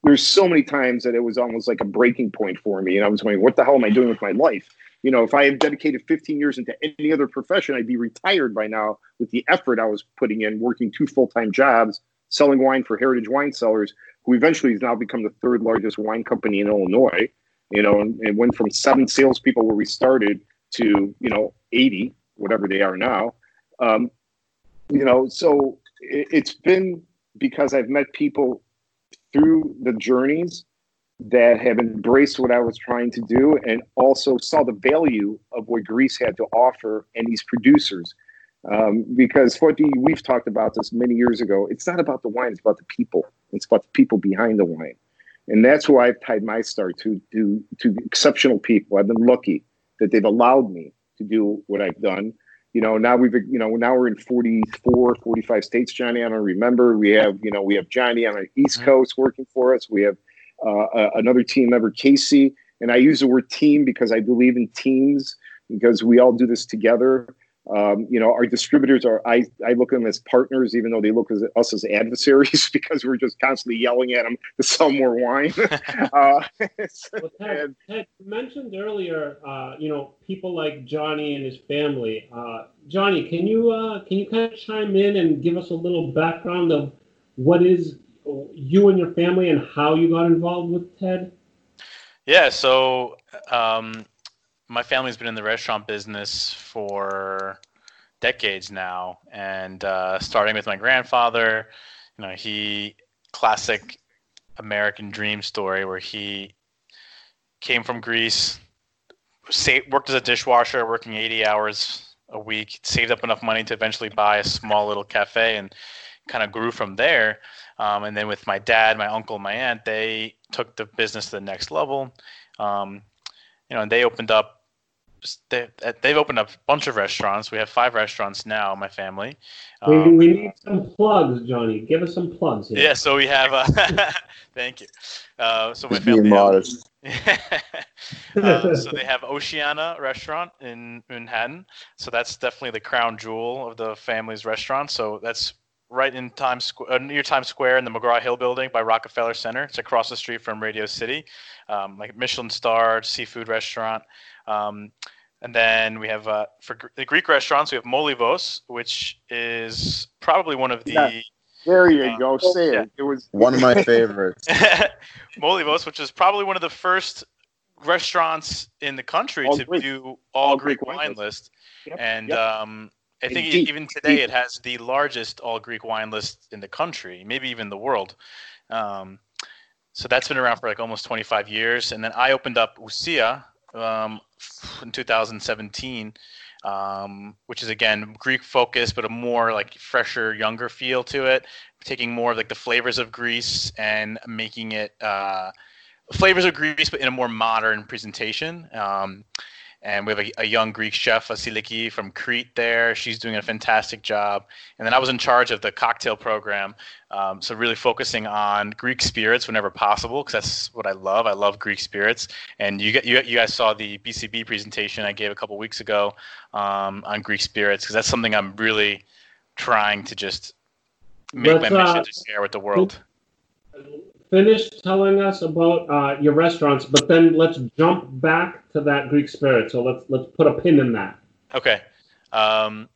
[SPEAKER 3] there's so many times that it was almost like a breaking point for me, and I was going, "What the hell am I doing with my life?" You know, if I had dedicated 15 years into any other profession, I'd be retired by now with the effort I was putting in, working two full time jobs, selling wine for Heritage Wine Cellars, who eventually has now become the third largest wine company in Illinois. You know, and it went from seven salespeople where we started to, you know, 80, whatever they are now. Um, you know, so it, it's been because I've met people through the journeys that have embraced what I was trying to do and also saw the value of what Greece had to offer and these producers. Um, because what we've talked about this many years ago, it's not about the wine, it's about the people. It's about the people behind the wine. And that's why I've tied my star to, to, to exceptional people. I've been lucky that they've allowed me to do what I've done. You know, now we've, you know, now we're in 44, 45 states, Johnny. I don't remember. We have, you know, we have Johnny on the East mm-hmm. Coast working for us. We have uh, another team member, Casey. And I use the word team because I believe in teams because we all do this together. Um, you know, our distributors are, I, I look at them as partners, even though they look at us as adversaries because we're just constantly yelling at them to sell more wine. uh,
[SPEAKER 5] well, Ted, Ted, mentioned earlier, uh, you know, people like Johnny and his family. Uh, Johnny, can you, uh, can you kind of chime in and give us a little background of what is you and your family and how you got involved with TED?
[SPEAKER 4] Yeah, so um, my family's been in the restaurant business for decades now, and uh, starting with my grandfather, you know, he classic American dream story where he came from Greece, worked as a dishwasher, working 80 hours a week, saved up enough money to eventually buy a small little cafe, and kind of grew from there. Um, and then with my dad, my uncle, my aunt, they took the business to the next level. Um, you know, and they opened up. They, they've opened up a bunch of restaurants. We have five restaurants now. My family.
[SPEAKER 5] We,
[SPEAKER 4] Um,
[SPEAKER 5] we need some plugs, Johnny. Give us some plugs here.
[SPEAKER 4] yeah, so we have. Uh, thank you. Uh, so my
[SPEAKER 2] Just being
[SPEAKER 4] family.
[SPEAKER 2] modest.
[SPEAKER 4] uh, so they have Oceana restaurant in Manhattan. So that's definitely the crown jewel of the family's restaurant. So that's right in Times Square, uh, near Times Square in the McGraw Hill building by Rockefeller Center. It's across the street from Radio City, um, like Michelin starred seafood restaurant. Um, and then we have uh, for Gr- the Greek restaurants, we have Molyvos, which is probably one of the
[SPEAKER 3] Yeah. There you
[SPEAKER 4] Uh,
[SPEAKER 3] go. Say
[SPEAKER 4] yeah.
[SPEAKER 3] it. It was
[SPEAKER 2] One of my favorites.
[SPEAKER 4] Molyvos, which is probably one of the first restaurants in the country
[SPEAKER 3] All
[SPEAKER 4] to
[SPEAKER 3] Greek.
[SPEAKER 4] do all,
[SPEAKER 3] All
[SPEAKER 4] Greek,
[SPEAKER 3] Greek
[SPEAKER 4] wine
[SPEAKER 3] wine
[SPEAKER 4] list.
[SPEAKER 3] Yep,
[SPEAKER 4] And
[SPEAKER 3] yep.
[SPEAKER 4] um, I think
[SPEAKER 3] deep,
[SPEAKER 4] even today
[SPEAKER 3] deep.
[SPEAKER 4] it has the largest all Greek wine list in the country, maybe even the world. Um, so that's been around for like almost 25 years. And then I opened up Ousia um, in 2017, um, which is again Greek focused, but a more like fresher, younger feel to it, taking more of like the flavors of Greece and making it uh, flavors of Greece, but in a more modern presentation. Um, and we have a, a young Greek chef, Vasiliki from Crete there. She's doing a fantastic job. And then I was in charge of the cocktail program. Um, so really focusing on Greek spirits whenever possible, because that's what I love. I love Greek spirits. And you get you, you guys saw the BCB presentation I gave a couple weeks ago um, on Greek spirits, because that's something I'm really trying to just make
[SPEAKER 5] Let's,
[SPEAKER 4] my
[SPEAKER 5] uh,
[SPEAKER 4] mission to share with the world.
[SPEAKER 5] Finish telling us about uh, your restaurants, but then let's jump back to that Greek spirit. So let's let's put a pin in that.
[SPEAKER 4] Okay. Um,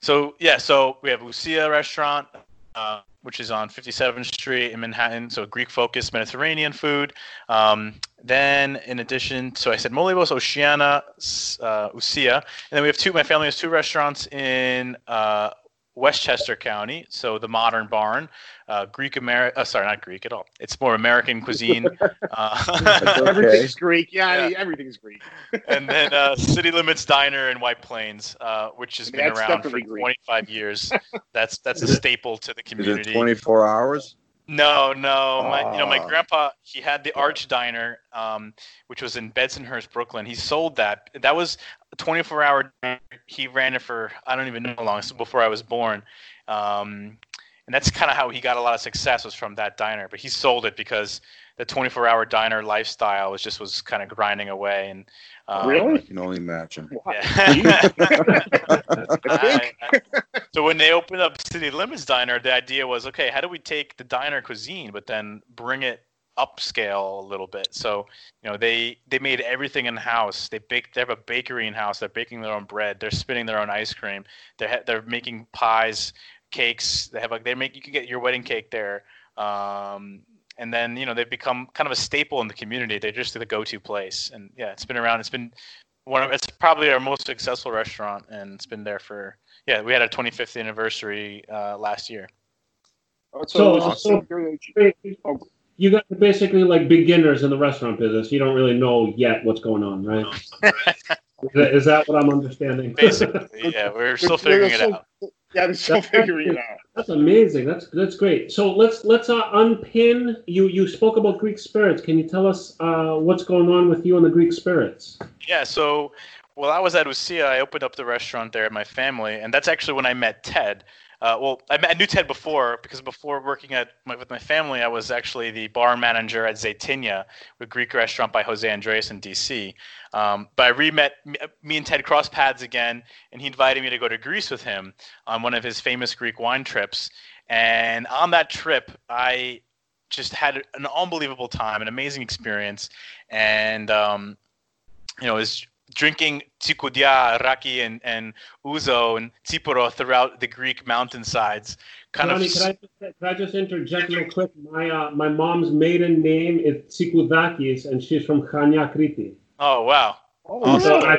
[SPEAKER 4] so yeah, so we have Lucia Restaurant, uh, which is on 57th Street in Manhattan. So Greek-focused Mediterranean food. Um, then, in addition, so I said Molyvos, Oceana, uh, Ousia, and then we have two. My family has two restaurants in uh, Westchester County. So the Modern Barn, uh, Greek American. Uh, sorry, not Greek at all. It's more American cuisine. Uh,
[SPEAKER 3] everything's Greek. Yeah,
[SPEAKER 4] Yeah.
[SPEAKER 3] everything's Greek.
[SPEAKER 4] and then uh, City Limits Diner in White Plains, uh, which has
[SPEAKER 3] I
[SPEAKER 4] been
[SPEAKER 3] mean, that's
[SPEAKER 4] around for
[SPEAKER 3] Greek.
[SPEAKER 4] 25 years. That's that's a staple to the
[SPEAKER 2] Is it
[SPEAKER 4] community.
[SPEAKER 2] 24 hours?
[SPEAKER 4] No, no, my you know my
[SPEAKER 2] Ah.
[SPEAKER 4] grandpa he had the Arch Diner, um, which was in Bensonhurst, Brooklyn. He sold that. That was a 24 hour. He ran it for I don't even know how long. So before I was born. Um, and that's kind of how he got a lot of success was from that diner. But he sold it because the 24 hour diner lifestyle was just was kind of grinding away. And um,
[SPEAKER 3] Really?
[SPEAKER 2] I can only imagine.
[SPEAKER 4] yeah.
[SPEAKER 3] I
[SPEAKER 4] I- I- so when they opened up City Limits Diner, the idea was, okay, how do we take the diner cuisine, but then bring it upscale a little bit? So you know, they they made everything in house. They bake. They have a bakery in house. They're baking their own bread. They're spinning their own ice cream. They ha- they're making pies, cakes. They have like they make you can get your wedding cake there. Um, and then you know they've become kind of a staple in the community. They're just the go-to place. And yeah, it's been around. It's been one of it's probably our most successful restaurant, and it's been there for yeah. We had our 25th anniversary uh, last year.
[SPEAKER 3] Oh,
[SPEAKER 5] So-
[SPEAKER 3] it was
[SPEAKER 5] so-
[SPEAKER 3] Oh.
[SPEAKER 5] You guys are basically like beginners in the restaurant business. You don't really know yet what's going on, right? Is that, is that what I'm understanding?
[SPEAKER 4] Basically, yeah, we're still figuring it out.
[SPEAKER 3] Yeah, they're still figuring it out.
[SPEAKER 5] That's amazing. That's that's great. So let's let's uh, unpin. You you spoke about Greek spirits. Can you tell us uh, what's going on with you and the Greek spirits?
[SPEAKER 4] Yeah, so while I was at Ousia, I opened up the restaurant there at my family, and that's actually when I met Ted. Uh, well, I, met, I knew Ted before because before working at my, with my family, I was actually the bar manager at Zaytinya, a Greek restaurant by Jose Andres in DC. Um, but I re-met me, and Ted crossed paths again, and he invited me to go to Greece with him on one of his famous Greek wine trips. And on that trip, I just had an unbelievable time, an amazing experience, and um, you know, is drinking tsikoudia, raki, and, and ouzo and tsipouro throughout the Greek mountainsides. Kind
[SPEAKER 5] Johnny,
[SPEAKER 4] of.
[SPEAKER 5] could I, just, could I just interject real quick? My uh, my mom's maiden name is Tsikudakis, and she's from Chania, Crete.
[SPEAKER 4] Oh wow!
[SPEAKER 3] Oh,
[SPEAKER 5] So
[SPEAKER 3] really?
[SPEAKER 5] I,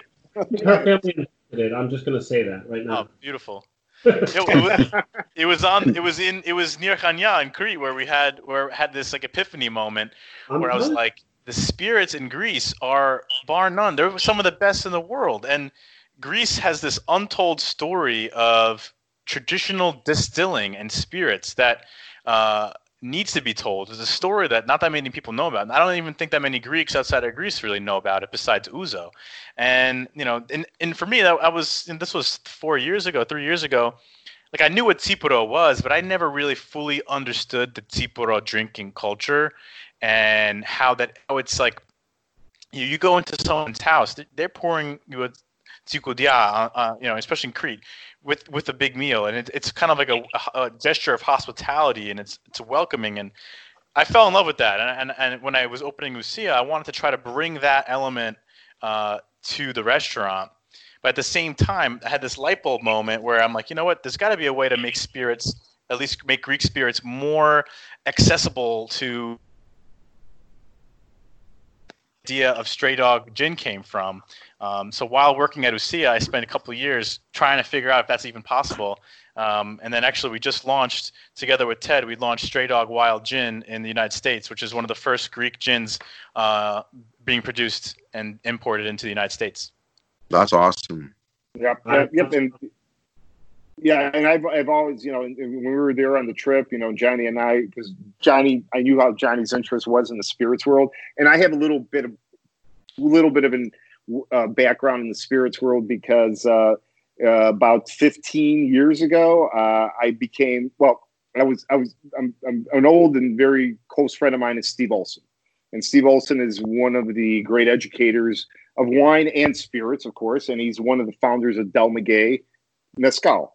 [SPEAKER 5] her family invented I'm just going to say that right now.
[SPEAKER 4] Oh, beautiful. it, it was, it was on. It was in. It was near Chania in Crete where we had where had this like epiphany moment
[SPEAKER 5] I'm
[SPEAKER 4] where I was
[SPEAKER 5] telling-
[SPEAKER 4] like, the spirits in Greece are bar none. They're some of the best in the world, and Greece has this untold story of traditional distilling and spirits that uh, needs to be told. It's a story that not that many people know about. And I don't even think that many Greeks outside of Greece really know about it besides Ouzo. And you know, and, and for me, that I was this was four years ago, three years ago. Like I knew what tsipouro was, but I never really fully understood the tsipouro drinking culture and how that how it's like you, you go into someone's house, they're pouring you a tsikoudia, uh, uh, you know, especially in Crete, with with a big meal, and it, it's kind of like a, a, gesture of hospitality, and it's it's welcoming, and I fell in love with that, and and, and when I was opening Ousia, I wanted to try to bring that element uh, to the restaurant, but at the same time, I had this light bulb moment where I'm like, you know what, there's got to be a way to make spirits, at least make Greek spirits more accessible to idea of Stray Dog Gin came from. Um, so while working at Ousia, I spent a couple of years trying to figure out if that's even possible. Um, and then actually, we just launched together with Ted. We launched Stray Dog Wild Gin in the United States, which is one of the first Greek gins uh, being produced and imported into the United States.
[SPEAKER 2] That's awesome.
[SPEAKER 3] Yep, yep, yep. And yeah, and I've I've always you know when we were there on the trip, you know Johnny and I because Johnny I knew how Johnny's interest was in the spirits world, and I have a little bit of a little bit of an uh, background in the spirits world because uh, uh, about 15 years ago uh, I became well I was I was I'm, I'm, an old and very close friend of mine is Steve Olson, and Steve Olson is one of the great educators of wine and spirits, of course, and he's one of the founders of Del Maguey Mezcal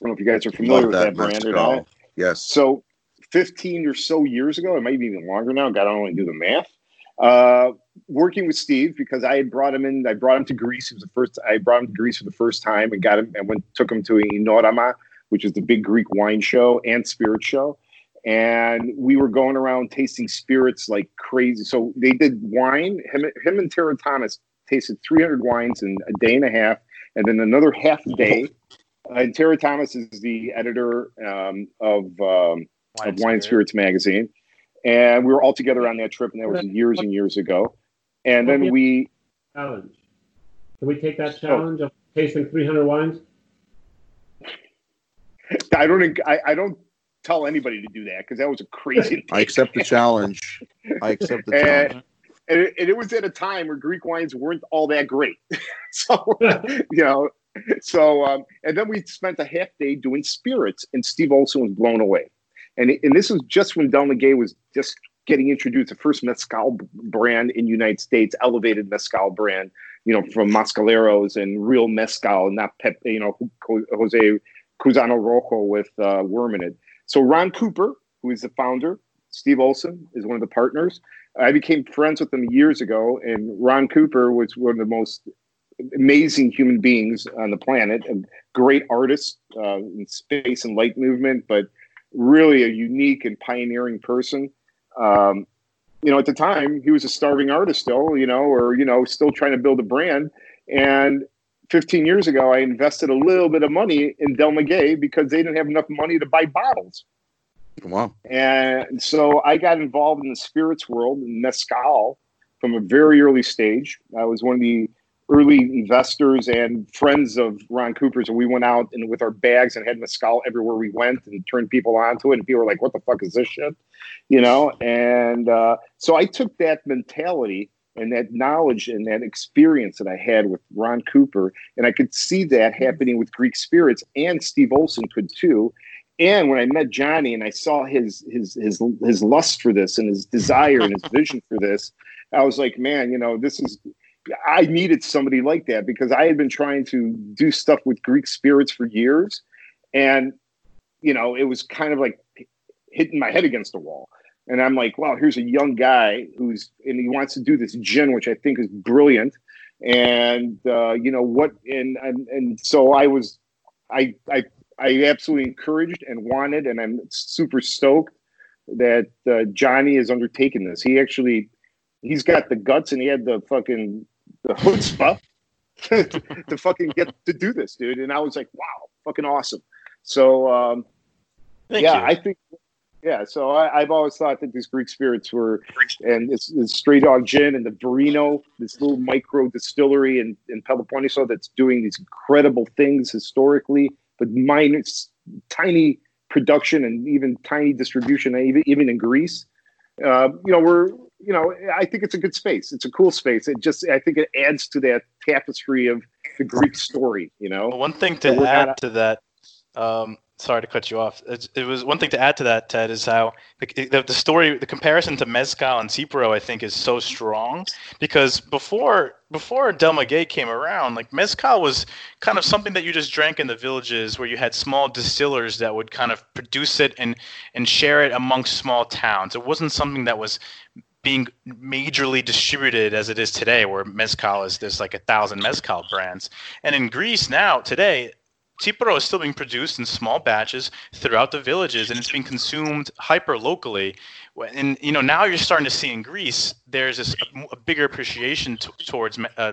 [SPEAKER 3] don't know if you guys are familiar with that, brand or not.
[SPEAKER 2] Yes.
[SPEAKER 3] So 15 or so years ago, it might be even longer now. God, I don't want to do the math. Uh, working with Steve because I had brought him in. I brought him to Greece. It was the first. I brought him to Greece for the first time and got him and went took him to Oenorama, which is the big Greek wine show and spirit show. And we were going around tasting spirits like crazy. So they did wine. Him, him and Tara Thomas tasted 300 wines in a day and a half, and then another half day and Tara Thomas is the editor um, of, um, Wine, of Wine Spirits magazine, and we were all together on that trip, and that was years and years ago. And then we
[SPEAKER 5] challenge. Can we take that challenge of tasting 300 wines?
[SPEAKER 3] I don't. I, I don't tell anybody to do that because that was a crazy.
[SPEAKER 2] I accept the challenge. I accept the
[SPEAKER 3] and,
[SPEAKER 2] challenge.
[SPEAKER 3] And it, and it, was at a time where Greek wines weren't all that great. so you know, so um, and then we spent a half day doing spirits, and Steve Olson was blown away. And and this was just when Del Maguey was just getting introduced, the first mezcal brand in United States, elevated mezcal brand, you know, from mezcaleros and real mezcal, not pep, you know, Jose Gusano Rojo with uh, worm in it. So Ron Cooper, who is the founder, Steve Olson is one of the partners. I became friends with him years ago, and Ron Cooper was one of the most amazing human beings on the planet, a great artists uh, in space and light movement, but really a unique and pioneering person. Um, you know, at the time, he was a starving artist still, you know, or, you know, still trying to build a brand. And 15 years ago, I invested a little bit of money in Del Maguey because they didn't have enough money to buy bottles.
[SPEAKER 2] Wow.
[SPEAKER 3] And so I got involved in the spirits world, in Mescal, from a very early stage. I was one of the early investors and friends of Ron Cooper's, and we went out and with our bags and had mezcal everywhere we went and turned people onto it. And people were like, "What the fuck is this shit?" You know. And uh, so I took that mentality and that knowledge and that experience that I had with Ron Cooper, and I could see that happening with Greek Spirits, and Steve Olson could too. And when I met Johnny and I saw his his his his lust for this and his desire and his vision for this, I was like, man, you know, this is I needed somebody like that because I had been trying to do stuff with Greek spirits for years. And, you know, it was kind of like hitting my head against the wall. And I'm like, wow, here's a young guy who's, and he wants to do this gin, which I think is brilliant. And, uh, you know, what, and, and, and so I was, I, I, I absolutely encouraged and wanted, and I'm super stoked that uh, Johnny has undertaken this. He actually, he's got the guts and he had the fucking the chutzpah to, fucking get to do this, dude. And I was like, wow, fucking awesome. So, um, yeah, you. I think, yeah. So I, have always thought that these Greek spirits were, and this, this Stray Dog Gin and the Verino, this little micro distillery in, in Peloponneso that's doing these incredible things historically, but minor, tiny production and even tiny distribution, even even in Greece. Uh, you know, we're you know, I think it's a good space. It's a cool space. It just I think it adds to that tapestry of the Greek story. You know,
[SPEAKER 4] one thing to add to that. Um, sorry to cut you off. It, it, was one thing to add to that, Ted, is how the, the, the story, the comparison to mezcal and tsipouro, I think, is so strong because before before Del Maguey came around, like mezcal was kind of something that you just drank in the villages where you had small distillers that would kind of produce it and and share it amongst small towns. It wasn't something that was being majorly distributed as it is today, where mezcal is there's like a thousand mezcal brands, and in Greece now today tsipouro is still being produced in small batches throughout the villages, and it's being consumed hyper locally. And you know now you're starting to see in Greece there's this a, a bigger appreciation t- towards uh,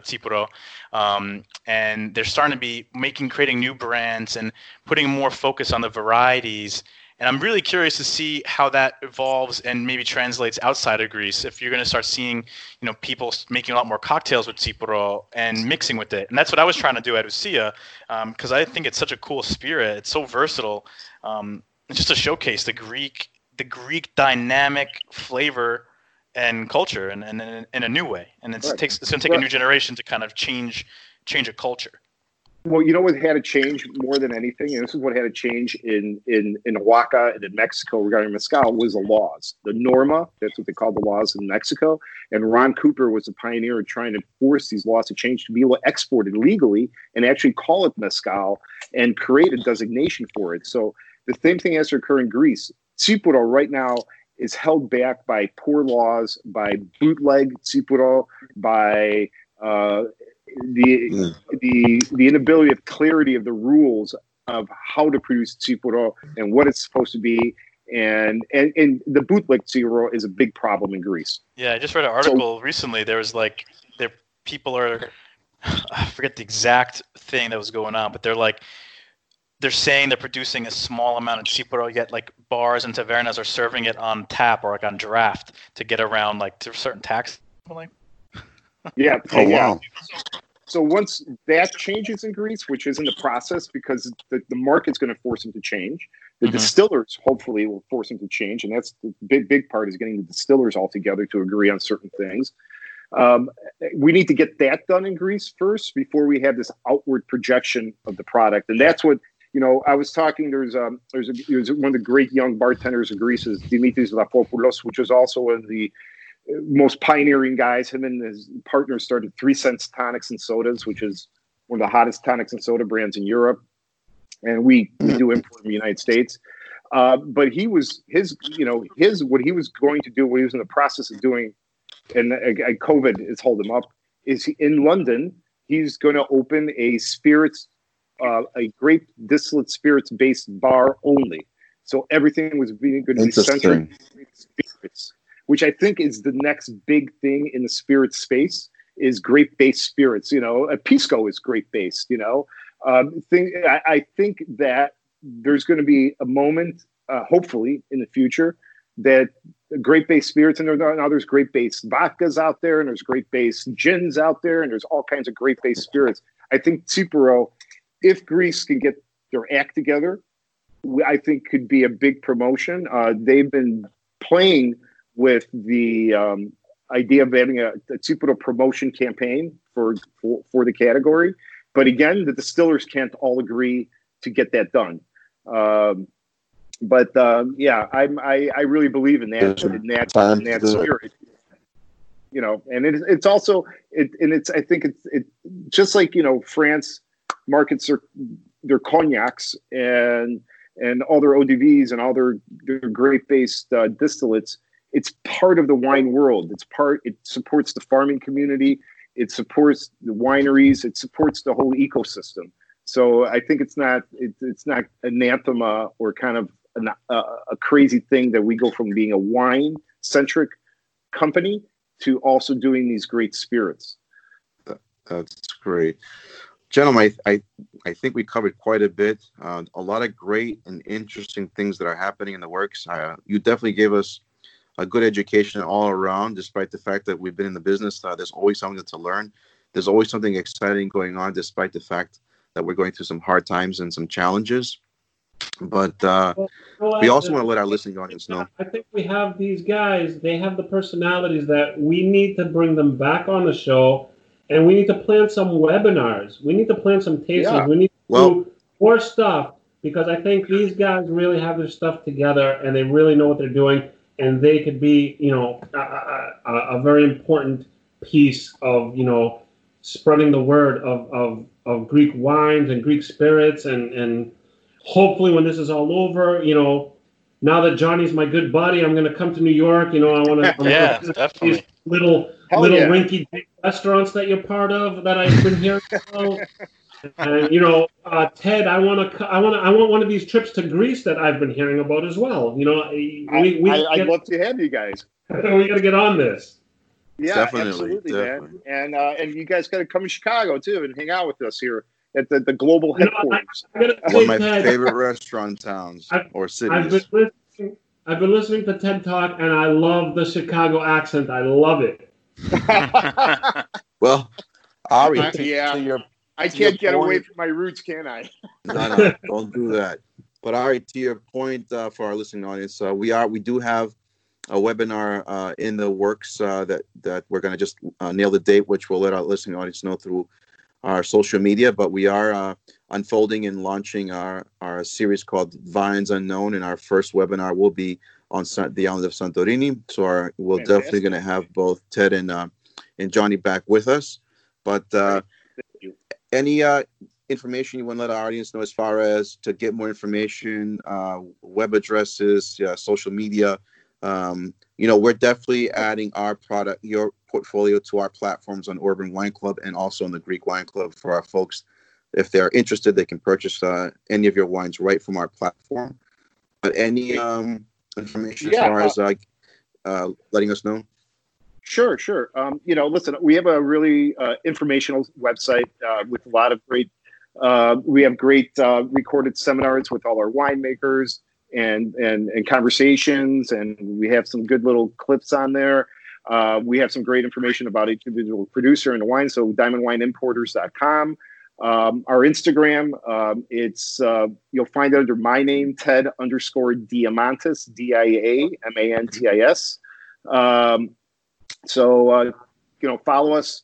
[SPEAKER 4] um, and they're starting to be making creating new brands and putting more focus on the varieties and I'm really curious to see how that evolves and maybe translates outside of Greece. If you're going to start seeing, you know, people making a lot more cocktails with tsipouro and mixing with it, and that's what I was trying to do at Ousia, because um, I think it's such a cool spirit. It's so versatile. Um, it's just to showcase the Greek, the Greek dynamic flavor and culture, and in, in, in, a new way. And it right. takes it's going to take right. a new generation to kind of change change a culture.
[SPEAKER 3] Well, you know what had to change more than anything, and this is what had to change in in in Oaxaca and in Mexico regarding mezcal was the laws. The norma, that's what they call the laws in Mexico, and Ron Cooper was a pioneer in trying to force these laws to change to be able to export it legally and actually call it mezcal and create a designation for it. So the same thing has to occur in Greece. tsipouro right now is held back by poor laws, by bootleg tsipouro, by uh, the mm. the the inability of clarity of the rules of how to produce tsipouro and what it's supposed to be. And, and and the bootleg tsipouro is a big problem in Greece.
[SPEAKER 4] Yeah, I just read an article so, recently. There was like there people are I forget the exact thing that was going on, but they're like they're saying they're producing a small amount of tsipouro, yet like bars and tavernas are serving it on tap or like on draft to get around like certain tax. like,
[SPEAKER 3] yeah. Oh yeah. wow. So once that changes in Greece, which is in the process because the, the market's going to force them to change, the mm-hmm. distillers hopefully will force them to change, and that's the big big part is getting the distillers all together to agree on certain things. Um, we need to get that done in Greece first before we have this outward projection of the product, and that's what you know. I was talking. There's um, there's, a, there's one of the great young bartenders in Greece is Dimitris Lapopoulos, which was also in the most pioneering guys. Him and his partner started Three Cents Tonics and Sodas, which is one of the hottest tonics and soda brands in Europe, and we do import in the United States. Uh, but he was his, you know, his what he was going to do, what he was in the process of doing, and, and COVID has held him up. Is he, in London? He's going to open a spirits, uh, a grape distillate spirits based bar only. So everything was being going to be centered spirits which I think is the next big thing in the spirit space is grape based spirits. You know, a pisco is grape based. You know, um, I, I, think that there's going to be a moment, uh, hopefully in the future, that grape based spirits and now there's grape based vodkas out there and there's grape based gins out there and there's all kinds of grape based spirits. I think tsipouro, if Greece can get their act together, I think could be a big promotion. Uh, they've been playing with the um, idea of having a, a promotion campaign for, for, for the category. But again, the distillers can't all agree to get that done. Um, but um, yeah, I'm, I, I really believe in that in that, in that spirit. You know, and it, it's also it and it's I think it's it just like you know France markets their their cognacs and and all their ODVs and all their, their grape based uh, distillates it's part of the wine world. It's part. It supports the farming community. It supports the wineries. It supports the whole ecosystem. So I think it's not it, it's not anathema or kind of an, uh, a crazy thing that we go from being a wine centric company to also doing these great spirits.
[SPEAKER 2] That's great, gentlemen. I I, I think we covered quite a bit. Uh, a lot of great and interesting things that are happening in the works. Uh, you definitely gave us a good education all around, despite the fact that we've been in the business. Uh, there's always something to learn. There's always something exciting going on, despite the fact that we're going through some hard times and some challenges. But uh,
[SPEAKER 5] know what?
[SPEAKER 2] we also want to let our listening audience know.
[SPEAKER 5] I think we have these guys. They have the personalities that we need to bring them back on the show, and we need to plan some webinars. We need to plan some tastings.
[SPEAKER 3] Yeah.
[SPEAKER 5] We need to
[SPEAKER 2] Well-
[SPEAKER 5] do more stuff because I think these guys really have their stuff together and they really know what they're doing, and they could be, you know, a, a, a, a very important piece of, you know, spreading the word of, of, of Greek wines and Greek spirits, and and hopefully when this is all over, you know, now that Johnny's my good buddy, I'm going to come to New York. You know, I want to
[SPEAKER 4] Yeah,
[SPEAKER 5] these
[SPEAKER 4] definitely.
[SPEAKER 5] little
[SPEAKER 3] Hell
[SPEAKER 5] little
[SPEAKER 3] yeah.
[SPEAKER 5] rinky dink restaurants that you're part of that I've been hearing about. And you know, uh, Ted, I want to, I want to, I want one of these trips to Greece that I've been hearing about as well. You know, we
[SPEAKER 3] I,
[SPEAKER 5] we
[SPEAKER 3] I, I'd love to have you guys.
[SPEAKER 5] we got to get on this.
[SPEAKER 3] Yeah,
[SPEAKER 2] Definitely,
[SPEAKER 3] absolutely,
[SPEAKER 2] definitely.
[SPEAKER 3] man. And uh, and you guys got to come to Chicago too and hang out with us here at the, the global
[SPEAKER 5] You know,
[SPEAKER 3] headquarters.
[SPEAKER 5] I
[SPEAKER 2] One of my
[SPEAKER 5] Ted,
[SPEAKER 2] favorite restaurant towns
[SPEAKER 5] I've-
[SPEAKER 2] or
[SPEAKER 5] I've
[SPEAKER 2] cities.
[SPEAKER 5] been listening. I've been listening to TED Talk, and I love the Chicago accent. I love it.
[SPEAKER 2] Well, Ari, to,
[SPEAKER 3] yeah.
[SPEAKER 2] to your
[SPEAKER 3] I can't get away from my roots, can I?
[SPEAKER 2] no, no, don't do that. But all right, to your point uh, for our listening audience, uh, we are we do have a webinar uh, in the works uh, that that we're going to just uh, nail the date, which we'll let our listening audience know through our social media. But we are uh, unfolding and launching our our series called Vines Unknown, and our first webinar will be on San- the island of Santorini. So our, we're
[SPEAKER 3] Fantastic.
[SPEAKER 2] definitely going to have both Ted and uh, and Johnny back with us. But uh. Any uh, information you want to let our audience know as far as to get more information, uh, web addresses, yeah, social media. Um, you know, we're definitely adding our product, your portfolio to our platforms on Urban Wine Club and also on the Greek Wine Club for our folks. If they're interested, they can purchase uh, any of your wines right from our platform. But any um, information
[SPEAKER 3] Yeah,
[SPEAKER 2] as far
[SPEAKER 3] uh,
[SPEAKER 2] as uh, uh, letting us know?
[SPEAKER 3] Sure, sure. Um, you know, listen, we have a really uh, informational website uh, with a lot of great. Uh, we have great uh, recorded seminars with all our winemakers and and and conversations, and we have some good little clips on there. Uh, we have some great information about each individual producer and wine. So diamondwineimporters.com. Um, our Instagram, um, it's uh, you'll find it under my name, Ted underscore Diamantis, D I A M A N T I S. Um, so uh, you know, follow us,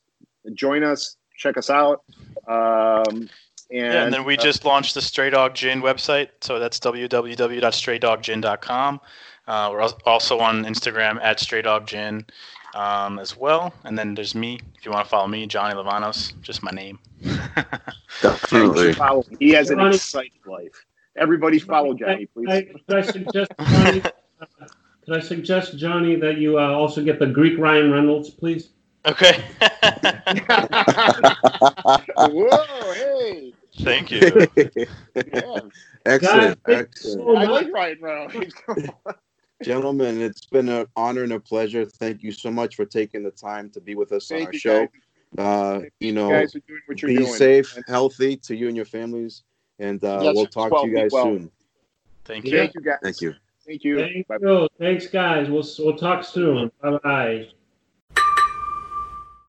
[SPEAKER 3] join us, check us out. Um, and,
[SPEAKER 4] yeah, and then we
[SPEAKER 3] uh,
[SPEAKER 4] just launched the Stray Dog Gin website. So that's www.straydoggin.com. Uh, we're also on Instagram at Stray Dog Gin um, as well. And then there's me. If you want to follow me, Johnny Livanos, just my name.
[SPEAKER 2] Definitely.
[SPEAKER 3] follow. He has an exciting life. Everybody follow Johnny,
[SPEAKER 5] Could I,
[SPEAKER 3] please.
[SPEAKER 5] I suggest, Johnny, uh, could I suggest, Johnny, that you uh, also get the Greek Ryan Reynolds, please?
[SPEAKER 4] Okay.
[SPEAKER 3] Whoa, hey,
[SPEAKER 4] Thank you.
[SPEAKER 3] yeah.
[SPEAKER 2] excellent,
[SPEAKER 5] Guys,
[SPEAKER 2] excellent.
[SPEAKER 5] so
[SPEAKER 3] I like Ryan Reynolds.
[SPEAKER 2] Gentlemen, it's been an honor and a pleasure. Thank you so much for taking the time to be with us on our
[SPEAKER 3] you,
[SPEAKER 2] show.
[SPEAKER 3] guys.
[SPEAKER 2] Uh, you
[SPEAKER 3] You
[SPEAKER 2] know,
[SPEAKER 3] guys are doing what you're
[SPEAKER 2] be
[SPEAKER 3] doing.
[SPEAKER 2] safe, healthy to you and your families, and uh,
[SPEAKER 3] Yes,
[SPEAKER 2] we'll talk
[SPEAKER 3] well,
[SPEAKER 2] to you guys
[SPEAKER 3] well.
[SPEAKER 2] soon.
[SPEAKER 4] Thank you.
[SPEAKER 3] Thank you, guys.
[SPEAKER 2] Thank you.
[SPEAKER 3] Thank you.
[SPEAKER 5] Thank you. Thanks, guys. We'll, we'll talk soon. Bye bye.